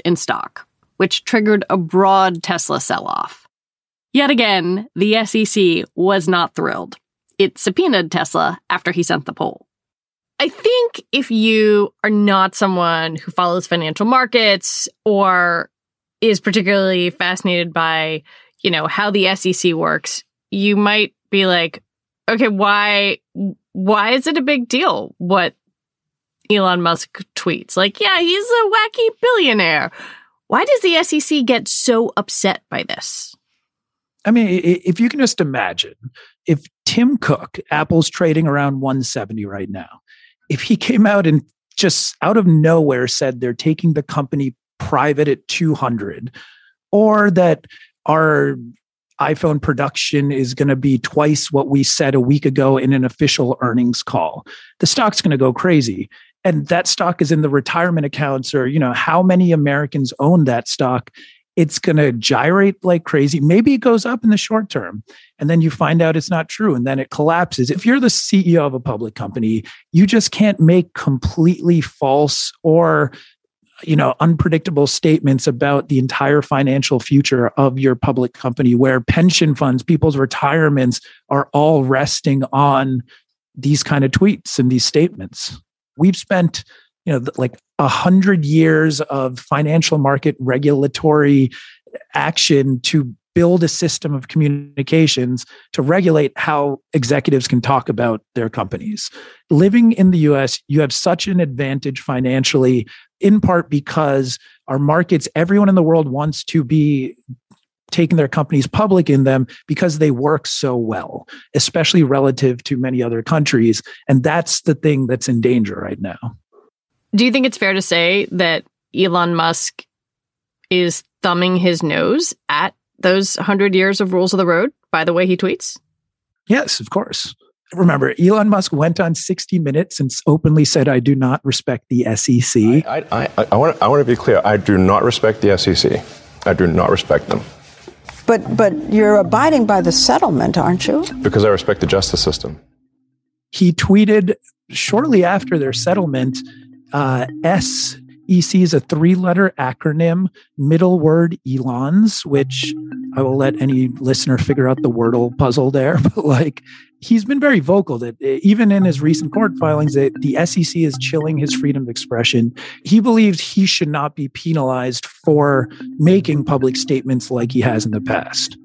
in stock, which triggered a broad Tesla sell off. Yet again, the SEC was not thrilled. It subpoenaed Tesla after he sent the poll. I think if you are not someone who follows financial markets or is particularly fascinated by, you know, how the SEC works, you might be like, okay, why why is it a big deal what Elon Musk tweets? Like, yeah, he's a wacky billionaire. Why does the SEC get so upset by this? I mean, if you can just imagine if Tim Cook, Apple's trading around 170 right now, if he came out and just out of nowhere said they're taking the company private at 200 or that our iPhone production is going to be twice what we said a week ago in an official earnings call. The stock's going to go crazy. And that stock is in the retirement accounts, or, you know, how many Americans own that stock? It's going to gyrate like crazy. Maybe it goes up in the short term and then you find out it's not true and then it collapses. If you're the CEO of a public company, you just can't make completely false or you know unpredictable statements about the entire financial future of your public company where pension funds people's retirements are all resting on these kind of tweets and these statements we've spent you know like a hundred years of financial market regulatory action to build a system of communications to regulate how executives can talk about their companies. Living in the US, you have such an advantage financially, in part because our markets, everyone in the world wants to be taking their companies public in them because they work so well, especially relative to many other countries. And that's the thing that's in danger right now. Do you think it's fair to say that Elon Musk is thumbing his nose at those 100 years of rules of the road by the way he tweets? Yes, of course. Remember, Elon Musk went on 60 Minutes and openly said, I do not respect the SEC. I, I, I, I, want, I want to be clear. I do not respect the SEC. I do not respect them. But, but you're abiding by the settlement, aren't you? Because I respect the justice system. He tweeted shortly after their settlement uh, S EC is a three letter acronym, middle word Elon's, which I will let any listener figure out the wordle puzzle there. But like, he's been very vocal that eh, even in his recent court filings, that the SEC is chilling his freedom of expression. He believes he should not be penalized for making public statements like he has in the past.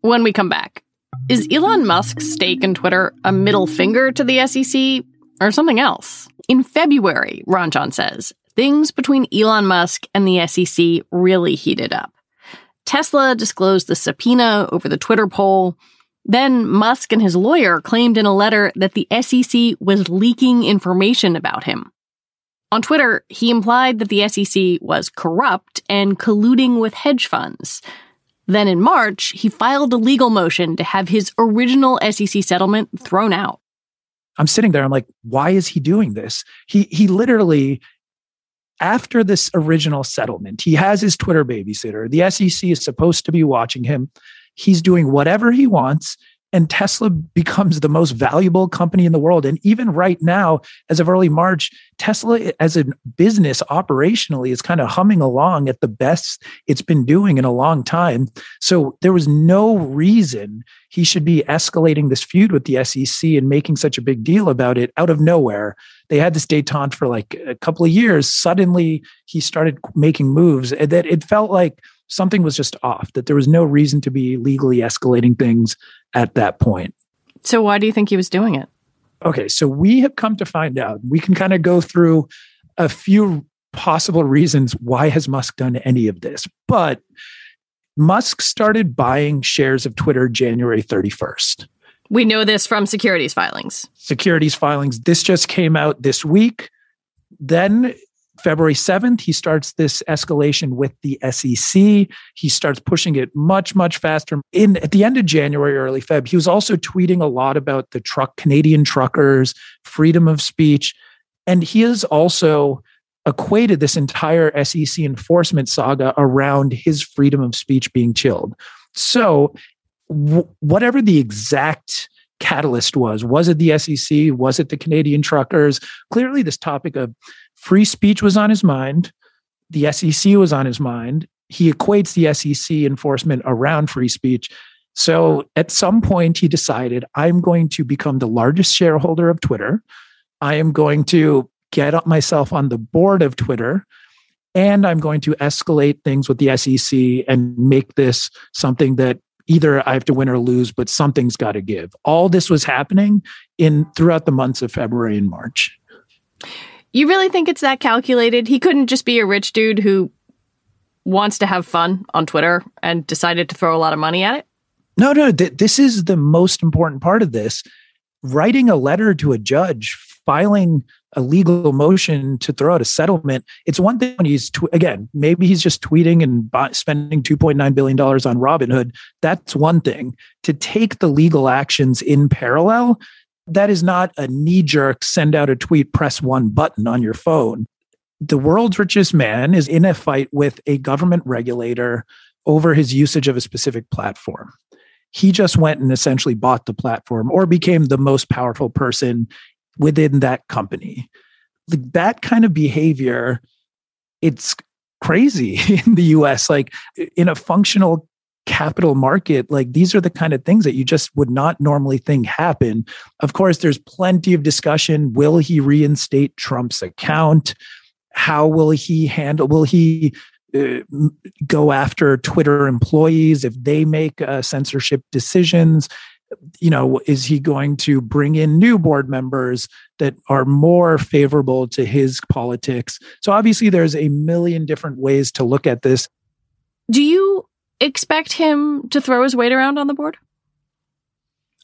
When we come back, is Elon Musk's stake in Twitter a middle finger to the SEC or something else? In February, Ranjan says, things between Elon Musk and the SEC really heated up. Tesla disclosed the subpoena over the Twitter poll. Then Musk and his lawyer claimed in a letter that the SEC was leaking information about him. On Twitter, he implied that the SEC was corrupt and colluding with hedge funds. Then in March, he filed a legal motion to have his original SEC settlement thrown out. I'm sitting there. I'm like, why is he doing this? He he literally, after this original settlement, he has his Twitter babysitter. The SEC is supposed to be watching him. He's doing whatever he wants and Tesla becomes the most valuable company in the world. And even right now, as of early March, Tesla as a business operationally is kind of humming along at the best it's been doing in a long time. So there was no reason he should be escalating this feud with the SEC and making such a big deal about it out of nowhere. They had this detente for like a couple of years. Suddenly he started making moves that it felt like something was just off, that there was no reason to be legally escalating things at that point. So, why do you think he was doing it? Okay, so we have come to find out, we can kind of go through a few possible reasons why has Musk done any of this. But Musk started buying shares of Twitter January 31st. We know this from securities filings. Securities filings. This just came out this week. Then February 7th, he starts this escalation with the SEC. He starts pushing it much, much faster. In at the end of January, early Feb, he was also tweeting a lot about the truck Canadian truckers, freedom of speech. And he has also equated this entire SEC enforcement saga around his freedom of speech being chilled. So, w- whatever the exact catalyst was, was it the SEC? Was it the Canadian truckers? Clearly, this topic of free speech was on his mind. The SEC was on his mind. He equates the SEC enforcement around free speech. So at some point, he decided, I'm going to become the largest shareholder of Twitter. I am going to get myself on the board of Twitter. And I'm going to escalate things with the SEC and make this something that either I have to win or lose, but something's got to give. All this was happening in throughout the months of February and March. You really think it's that calculated? He couldn't just be a rich dude who wants to have fun on Twitter and decided to throw a lot of money at it? No, no, th- this is the most important part of this. Writing a letter to a judge, filing a legal motion to throw out a settlement. It's one thing when he's, tw- again, maybe he's just tweeting and spending $2.9 billion on Robinhood. That's one thing. To take the legal actions in parallel, that is not a knee jerk, send out a tweet, press one button on your phone. The world's richest man is in a fight with a government regulator over his usage of a specific platform. He just went and essentially bought the platform or became the most powerful person within that company. Like that kind of behavior, it's crazy in the US. Like in a functional capital market, like these are the kind of things that you just would not normally think happen. Of course, there's plenty of discussion. Will he reinstate Trump's account? How will he handle? Will he uh, go after Twitter employees if they make uh, censorship decisions? You know, is he going to bring in new board members that are more favorable to his politics? So obviously, there's a million different ways to look at this. Do you expect him to throw his weight around on the board?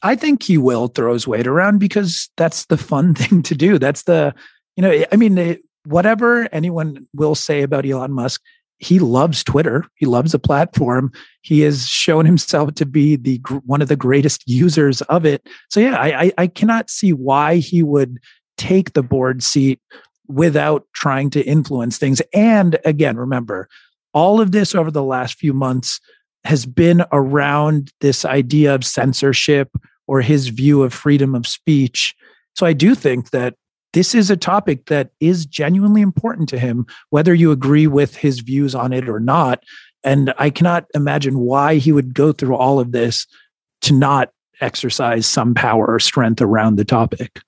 I think he will throw his weight around because that's the fun thing to do. That's the, you know, I mean, whatever anyone will say about Elon Musk, he loves Twitter. He loves the platform. He has shown himself to be the one of the greatest users of it. So yeah, I, I cannot see why he would take the board seat without trying to influence things. And again, remember, all of this over the last few months has been around this idea of censorship or his view of freedom of speech. So I do think that this is a topic that is genuinely important to him, whether you agree with his views on it or not. And I cannot imagine why he would go through all of this to not exercise some power or strength around the topic.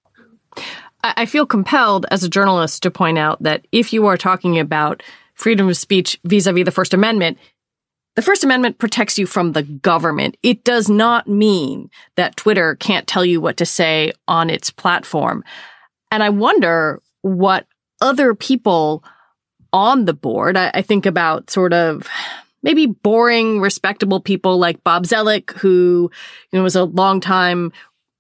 I feel compelled as a journalist to point out that if you are talking about freedom of speech vis a vis the First Amendment, the First Amendment protects you from the government. It does not mean that Twitter can't tell you what to say on its platform. And I wonder what other people on the board, I, I think about sort of maybe boring, respectable people like Bob Zoellick, who you know, was a longtime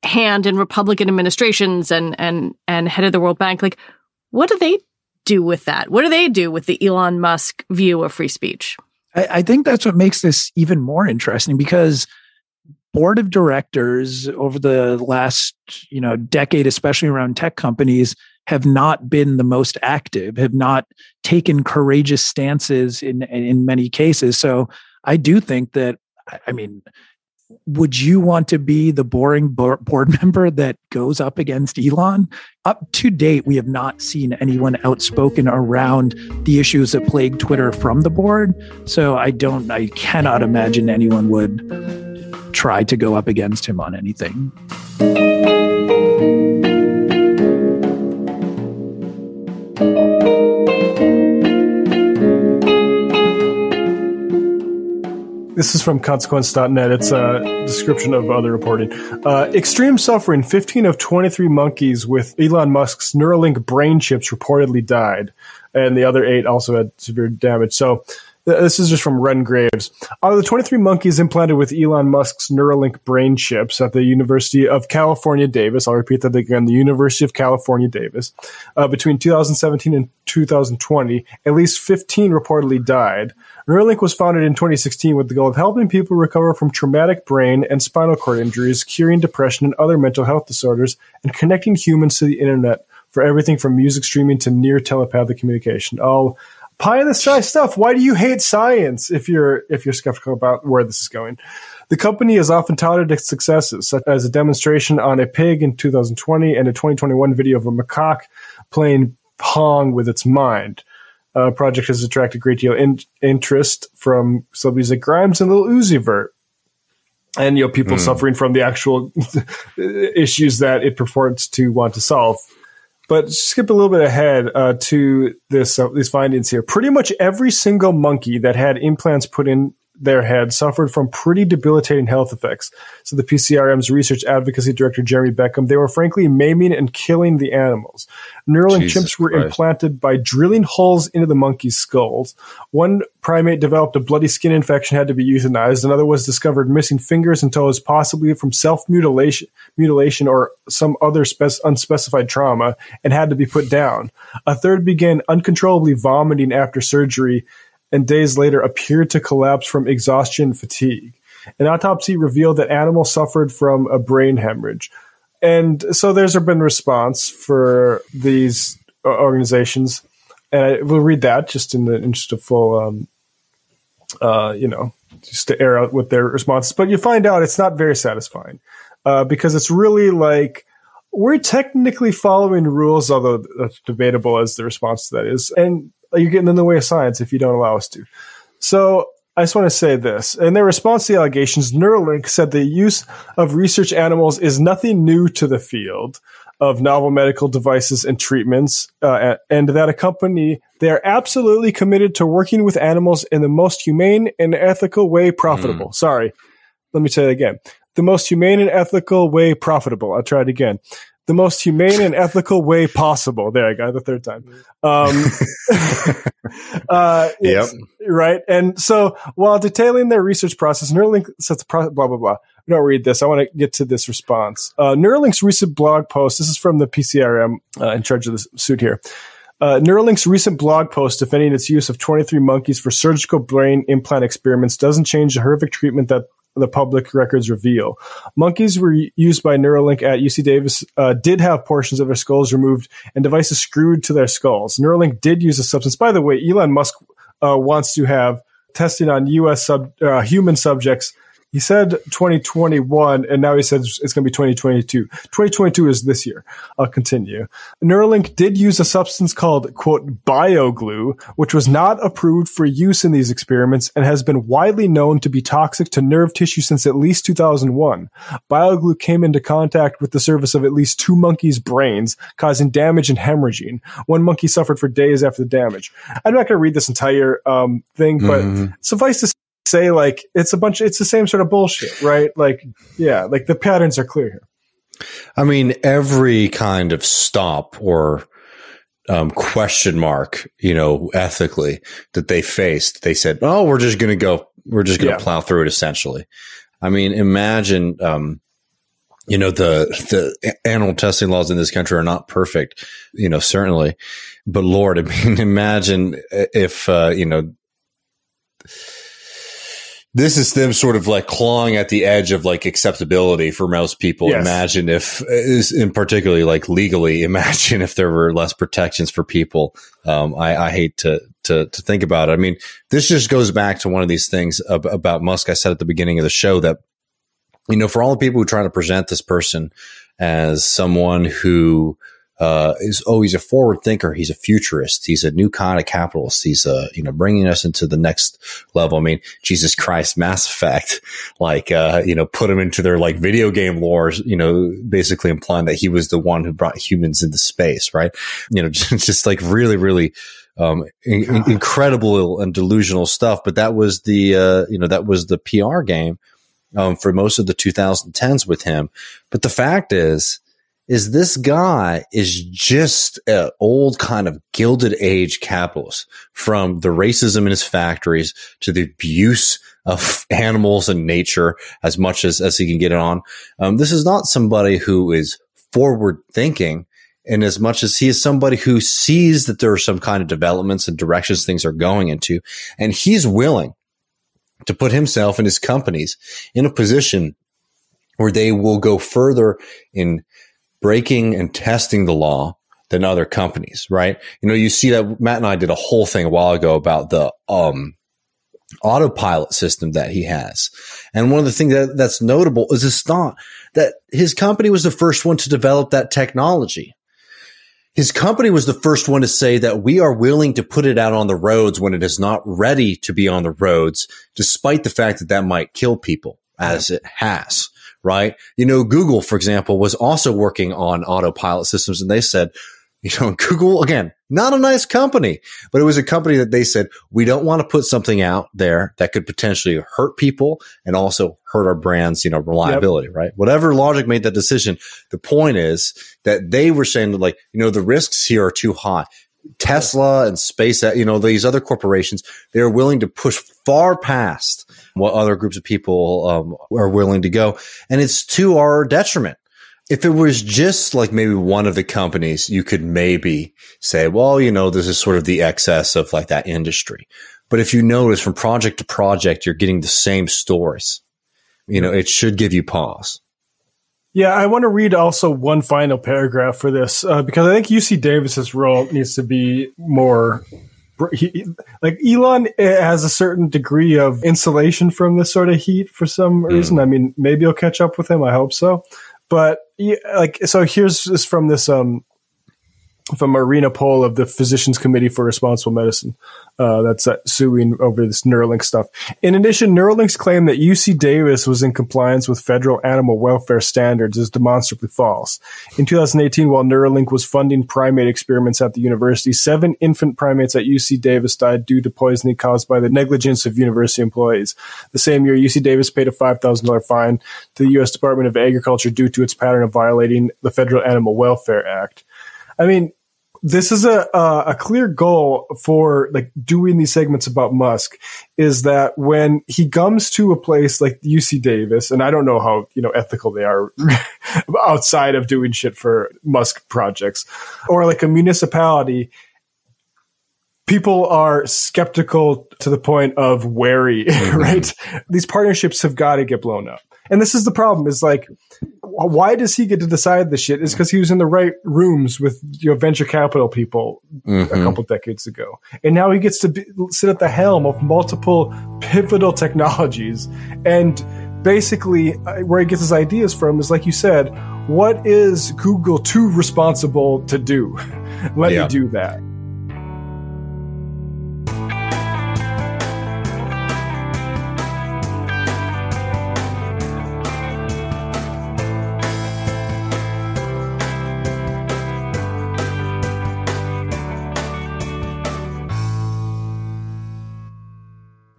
hand in Republican administrations and and and head of the World Bank. Like, what do they do with that? What do they do with the Elon Musk view of free speech? I, I think that's what makes this even more interesting because board of directors over the last you know decade especially around tech companies have not been the most active have not taken courageous stances in in many cases so i do think that i mean would you want to be the boring board member that goes up against Elon? Up to date, we have not seen anyone outspoken around the issues that plague Twitter from the board. So I don't, I cannot imagine anyone would try to go up against him on anything. This is from consequence.net. It's a description of other reporting. Uh, extreme suffering 15 of 23 monkeys with Elon Musk's Neuralink brain chips reportedly died, and the other eight also had severe damage. So, This is just from Wren Graves. Out of the 23 monkeys implanted with Elon Musk's Neuralink brain chips at the University of California, Davis, I'll repeat that again, the University of California, Davis, uh, between 2017 and 2020, at least 15 reportedly died. Neuralink was founded in 2016 with the goal of helping people recover from traumatic brain and spinal cord injuries, curing depression and other mental health disorders, and connecting humans to the internet for everything from music streaming to near telepathic communication. Oh, pie in the sky stuff. Why do you hate science if you're if you're skeptical about where this is going? The company has often touted its successes, such as a demonstration on a pig in 2020 and a 2021 video of a macaque playing Pong with its mind. Uh, project has attracted a great deal of in- interest from celebrities like Grimes and Lil Uzi Vert. And you know, people Mm. suffering from the actual issues that it purports to want to solve. But skip a little bit ahead uh, to this uh, these findings here. Pretty much every single monkey that had implants put in their head suffered from pretty debilitating health effects. So the PCRM's research advocacy director Jeremy Beckham, they were frankly maiming and killing the animals. Neuralink Jesus chimps were Christ. implanted by drilling holes into the monkeys' skulls. One primate developed a bloody skin infection, had to be euthanized. Another was discovered missing fingers and toes, possibly from self mutilation, mutilation or some other spec- unspecified trauma, and had to be put down. A third began uncontrollably vomiting after surgery, and days later appeared to collapse from exhaustion fatigue. An autopsy revealed that animal suffered from a brain hemorrhage. And so there's been response for these uh, organizations. And I will read that just in the interest of full, um, uh, you know, just to air out with their responses. But you find out it's not very satisfying uh, because it's really like we're technically following rules, although that's debatable as the response to that is. And you're getting in the way of science if you don't allow us to. So I just want to say this. In their response to the allegations, Neuralink said the use of research animals is nothing new to the field of novel medical devices and treatments, uh, and that a company they are absolutely committed to working with animals in the most humane and ethical way profitable. Sorry, let me say it again. The most humane and ethical way profitable. I'll try it again. The most humane and ethical way possible. There, I got it the third time. Um, uh, it's- Right. And so while detailing their research process, Neuralink sets a pro- blah, blah, blah. We don't read this. I want to get to this response. Uh, Neuralink's recent blog post, this is from the PCRM uh, in charge of this suit here. Uh, Neuralink's recent blog post defending its use of 23 monkeys for surgical brain implant experiments doesn't change the horrific treatment that the public records reveal. Monkeys were used by Neuralink at UC Davis uh, did have portions of their skulls removed and devices screwed to their skulls. Neuralink did use a substance. By the way, Elon Musk uh, wants to have testing on U.S. Sub, uh, human subjects. He said 2021, and now he says it's going to be 2022. 2022 is this year. I'll continue. Neuralink did use a substance called, quote, bioglue, which was not approved for use in these experiments and has been widely known to be toxic to nerve tissue since at least 2001. Bioglue came into contact with the surface of at least two monkeys' brains, causing damage and hemorrhaging. One monkey suffered for days after the damage. I'm not going to read this entire um, thing, but Mhm. suffice to say, like, it's a bunch, it's the same sort of bullshit, right? Like, yeah, like the patterns are clear here. I mean, every kind of stop or um, question mark, you know, ethically that they faced, they said, "Oh, we're just going to go, we're just going to Yeah. plow through it." Essentially, I mean, imagine, um, you know, the the animal testing laws in this country are not perfect, you know, certainly, but Lord, I mean, imagine if uh, you know this is them sort of like clawing at the edge of like acceptability for most people. Yes. Imagine if, in particularly like legally, imagine if there were less protections for people. Um, I, I hate to, to, to think about it. I mean, this just goes back to one of these things ab- about Musk. I said at the beginning of the show that, you know, for all the people who try to present this person as someone who, uh, is oh he's a forward thinker. He's a futurist. He's a new kind of capitalist. He's uh you know bringing us into the next level. I mean jesus christ mass effect like uh you know put him into their like video game lore you know basically implying that he was the one who brought humans into space right? You know just, just like really really um in, in- incredible and delusional stuff. But that was the uh you know that was the pr game um for most of the 2010s with him. But the fact is is this guy is just an old kind of gilded age capitalist from the racism in his factories to the abuse of animals and nature as much as, as he can get it on. Um, this is not somebody who is forward thinking in as much as he is somebody who sees that there are some kind of developments and directions things are going into. And he's willing to put himself and his companies in a position where they will go further in breaking and testing the law than other companies, right? You know, you see that Matt and I did a whole thing a while ago about the, um, autopilot system that he has. And one of the things that, that's notable is it's not that his company was the first one to develop that technology. His company was the first one to say that we are willing to put it out on the roads when it is not ready to be on the roads, despite the fact that that might kill people as it has, right? You know, Google, for example, was also working on autopilot systems and they said, you know, Google again, not a nice company, but it was a company that they said, we don't want to put something out there that could potentially hurt people and also hurt our brands, you know, reliability, yep. right? Whatever logic made that decision. The point is that they were saying that like, you know, the risks here are too high. Tesla and Space, you know, these other corporations, they are willing to push far past what other groups of people um, are willing to go. And it's to our detriment if it was just like maybe one of the companies, you could maybe say, well, you know, this is sort of the excess of like that industry. But if you notice from project to project, you're getting the same stories, you know, it should give you pause. Yeah, I want to read also one final paragraph for this uh, because I think UC Davis's role needs to be more. He, like Elon has a certain degree of insulation from this sort of heat for some mm. reason. I mean, maybe I'll catch up with him. I hope so. But like, so here's this from this, um, from Marina Pohl of the Physicians Committee for Responsible Medicine uh, that's uh, suing over this Neuralink stuff. In addition, Neuralink's claim that UC Davis was in compliance with federal animal welfare standards is demonstrably false. In 2018, while Neuralink was funding primate experiments at the university, seven infant primates at UC Davis died due to poisoning caused by the negligence of university employees. The same year, UC Davis paid a $5,000 fine to the U.S. Department of Agriculture due to its pattern of violating the Federal Animal Welfare Act. I mean, this is a, a, a clear goal for like doing these segments about Musk is that when he comes to a place like UC Davis, and I don't know how you know ethical they are outside of doing shit for Musk projects, or like a municipality, people are skeptical to the point of wary, mm-hmm. right? These partnerships have got to get blown up. And this is the problem is like, why does he get to decide this shit? Is because he was in the right rooms with you know, venture capital people mm-hmm. a couple decades ago. And now he gets to be, sit at the helm of multiple pivotal technologies. And basically, uh, where he gets his ideas from is like you said, what is Google too responsible to do? Let yeah. me do that.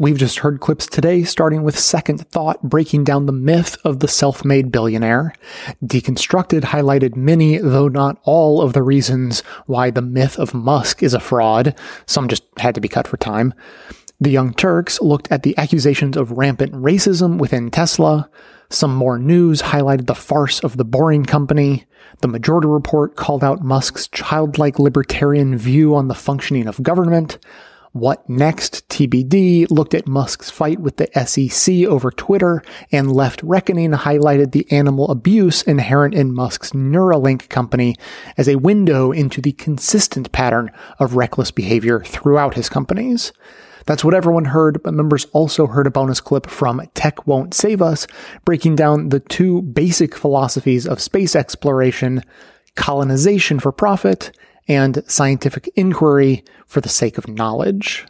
We've just heard clips today, starting with Second Thought breaking down the myth of the self made billionaire. Deconstructed highlighted many, though not all, of the reasons why the myth of Musk is a fraud. Some just had to be cut for time. The Young Turks looked at the accusations of rampant racism within Tesla. Some more news highlighted the farce of the Boring Company. The Majority Report called out Musk's childlike libertarian view on the functioning of government. What Next TBD looked at Musk's fight with the SEC over Twitter, and Left Reckoning highlighted the animal abuse inherent in Musk's Neuralink company as a window into the consistent pattern of reckless behavior throughout his companies. That's what everyone heard, but members also heard a bonus clip from Tech Won't Save Us, breaking down the two basic philosophies of space exploration colonization for profit and scientific inquiry for the sake of knowledge.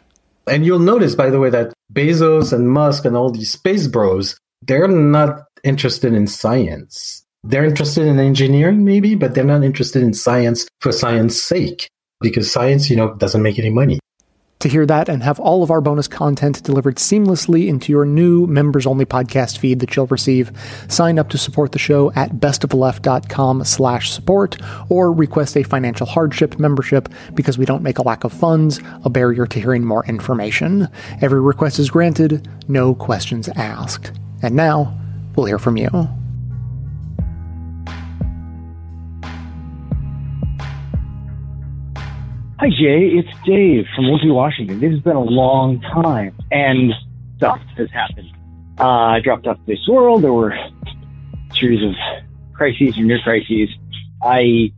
And you'll notice, by the way, that Bezos and Musk and all these space bros, they're not interested in science. They're interested in engineering, maybe, but they're not interested in science for science sake, because science, you know, doesn't make any money. To hear that and have all of our bonus content delivered seamlessly into your new members only podcast feed that you'll receive, sign up to support the show at bestofleft.com slash support or request a financial hardship membership because we don't make a lack of funds a barrier to hearing more information. Every request is granted, no questions asked. And now, we'll hear from you. Hi, Jay. It's Dave from Olympia, Washington. This has been a long time, and stuff has happened. Uh, I dropped off this world. There were a series of crises or near crises. I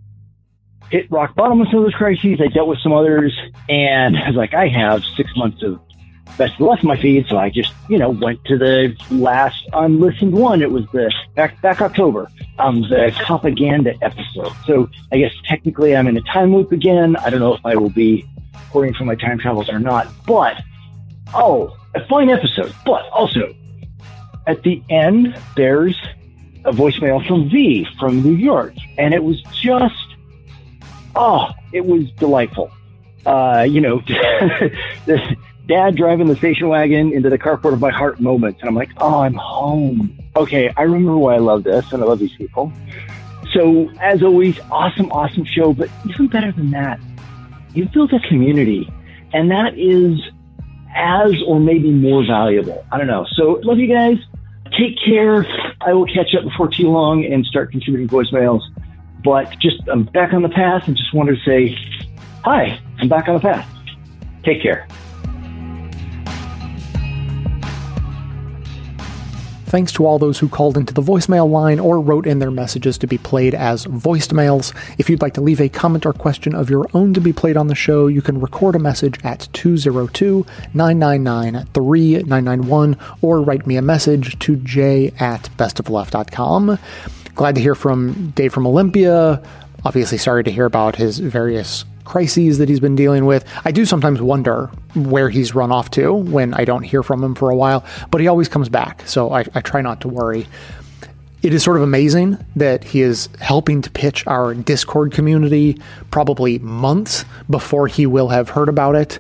hit rock bottom with some of those crises. I dealt with some others, and I was like, I have six months of of left my feed, so I just, you know, went to the last unlistened one. It was the back back October, um, the propaganda episode. So I guess technically I'm in a time loop again. I don't know if I will be recording from my time travels or not, but oh, a fine episode. But also at the end, there's a voicemail from V from New York, and it was just oh, it was delightful. Uh, you know, dad driving the station wagon into the carport of my heart moments. And I'm like, oh, I'm home. Okay, I remember why I love this and I love these people. So, as always, awesome, awesome show. But even better than that, you've built a community. And that is as or maybe more valuable. I don't know. So, love you guys. Take care. I will catch up before too long and start contributing voicemails. But just, I'm back on the path and just wanted to say, hi, I'm back on the path. Take care. Thanks to all those who called into the voicemail line or wrote in their messages to be played as voicemails. If you'd like to leave a comment or question of your own to be played on the show, you can record a message at 202 999 3991 or write me a message to j at bestofleft.com. Glad to hear from Dave from Olympia. Obviously, sorry to hear about his various crises that he's been dealing with. I do sometimes wonder where he's run off to when I don't hear from him for a while, but he always comes back. So I, I try not to worry. It is sort of amazing that he is helping to pitch our Discord community probably months before he will have heard about it.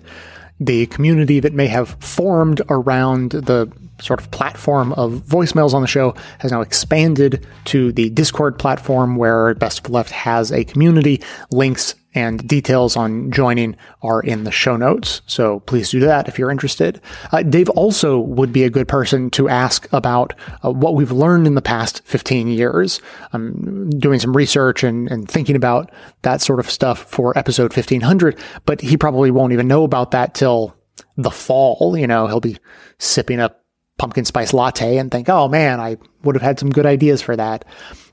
The community that may have formed around the sort of platform of voicemails on the show has now expanded to the Discord platform where Best of Left has a community. Links and details on joining are in the show notes. So please do that if you're interested. Uh, Dave also would be a good person to ask about uh, what we've learned in the past 15 years. I'm doing some research and, and thinking about that sort of stuff for episode 1500, but he probably won't even know about that till the fall. You know, he'll be sipping a pumpkin spice latte and think, oh man, I would have had some good ideas for that.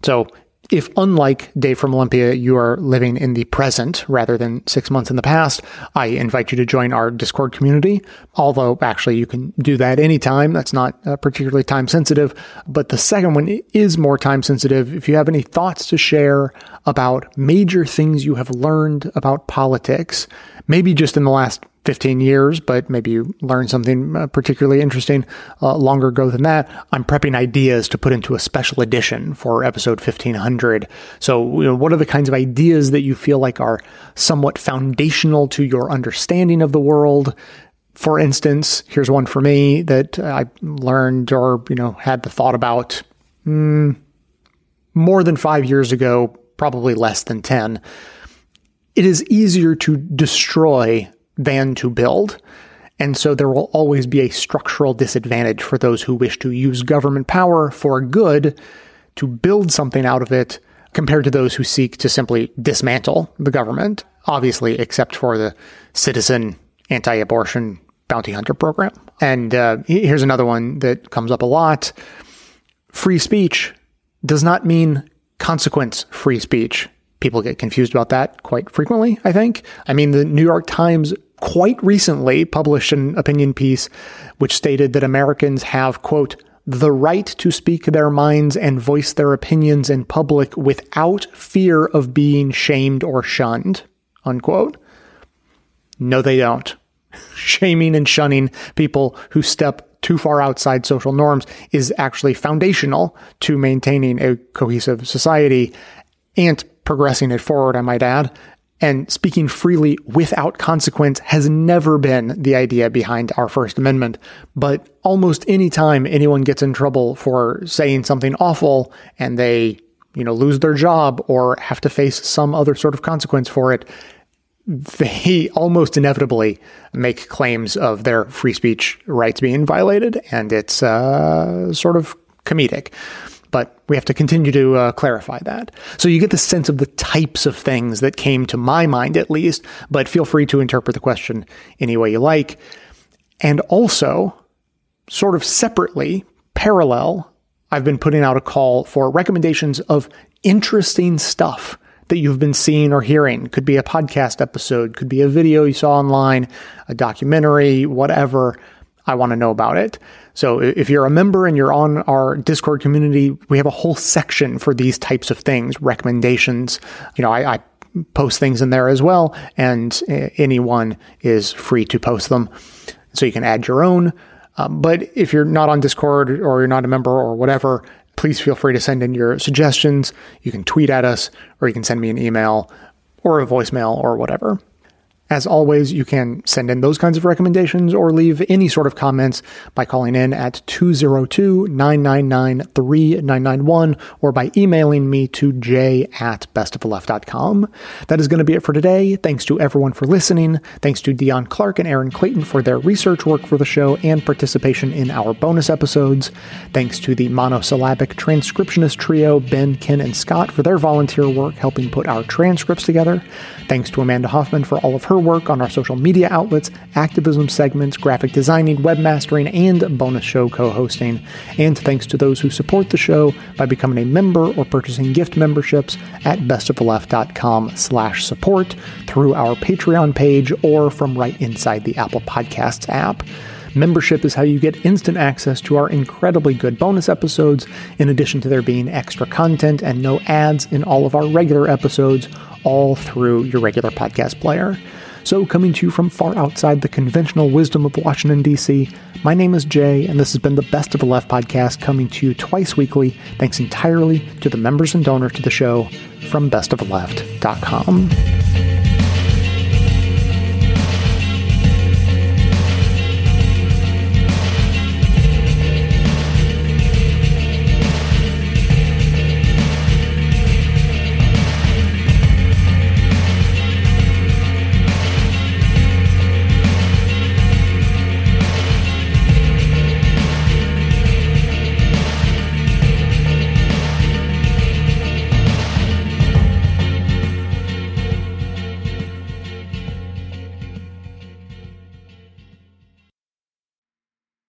So if unlike Dave from Olympia, you are living in the present rather than six months in the past, I invite you to join our Discord community. Although actually you can do that anytime. That's not uh, particularly time sensitive. But the second one is more time sensitive. If you have any thoughts to share about major things you have learned about politics, maybe just in the last 15 years, but maybe you learned something uh, particularly interesting uh, longer ago than that. I'm prepping ideas to put into a special edition for episode 1500. So, you know, what are the kinds of ideas that you feel like are somewhat foundational to your understanding of the world? For instance, here's one for me that I learned or, you know, had the thought about mm, more than five years ago, probably less than 10. It is easier to destroy than to build. And so there will always be a structural disadvantage for those who wish to use government power for good to build something out of it compared to those who seek to simply dismantle the government, obviously, except for the citizen anti abortion bounty hunter program. And uh, here's another one that comes up a lot free speech does not mean consequence free speech. People get confused about that quite frequently, I think. I mean, the New York Times quite recently published an opinion piece which stated that Americans have, quote, the right to speak their minds and voice their opinions in public without fear of being shamed or shunned, unquote. No, they don't. Shaming and shunning people who step too far outside social norms is actually foundational to maintaining a cohesive society and progressing it forward, I might add. And speaking freely without consequence has never been the idea behind our First Amendment. But almost any time anyone gets in trouble for saying something awful and they, you know, lose their job or have to face some other sort of consequence for it, they almost inevitably make claims of their free speech rights being violated. And it's uh, sort of comedic we have to continue to uh, clarify that. So you get the sense of the types of things that came to my mind, at least, but feel free to interpret the question any way you like. And also, sort of separately, parallel, I've been putting out a call for recommendations of interesting stuff that you've been seeing or hearing. Could be a podcast episode, could be a video you saw online, a documentary, whatever. I want to know about it. So if you're a member and you're on our Discord community, we have a whole section for these types of things, recommendations. You know, I, I post things in there as well, and anyone is free to post them. So you can add your own. Um, but if you're not on Discord or you're not a member or whatever, please feel free to send in your suggestions. You can tweet at us, or you can send me an email or a voicemail or whatever. As always, you can send in those kinds of recommendations or leave any sort of comments by calling in at 202 999 3991 or by emailing me to j at bestoftheleft.com. That is going to be it for today. Thanks to everyone for listening. Thanks to Dion Clark and Aaron Clayton for their research work for the show and participation in our bonus episodes. Thanks to the monosyllabic transcriptionist trio, Ben, Ken, and Scott, for their volunteer work helping put our transcripts together. Thanks to Amanda Hoffman for all of her work on our social media outlets, activism segments, graphic designing, webmastering, and bonus show co-hosting. And thanks to those who support the show by becoming a member or purchasing gift memberships at bestoftheleft.com slash support through our Patreon page or from right inside the Apple Podcasts app. Membership is how you get instant access to our incredibly good bonus episodes, in addition to there being extra content and no ads in all of our regular episodes, all through your regular podcast player. So, coming to you from far outside the conventional wisdom of Washington, D.C., my name is Jay, and this has been the Best of the Left podcast coming to you twice weekly, thanks entirely to the members and donors to the show from bestoftheleft.com.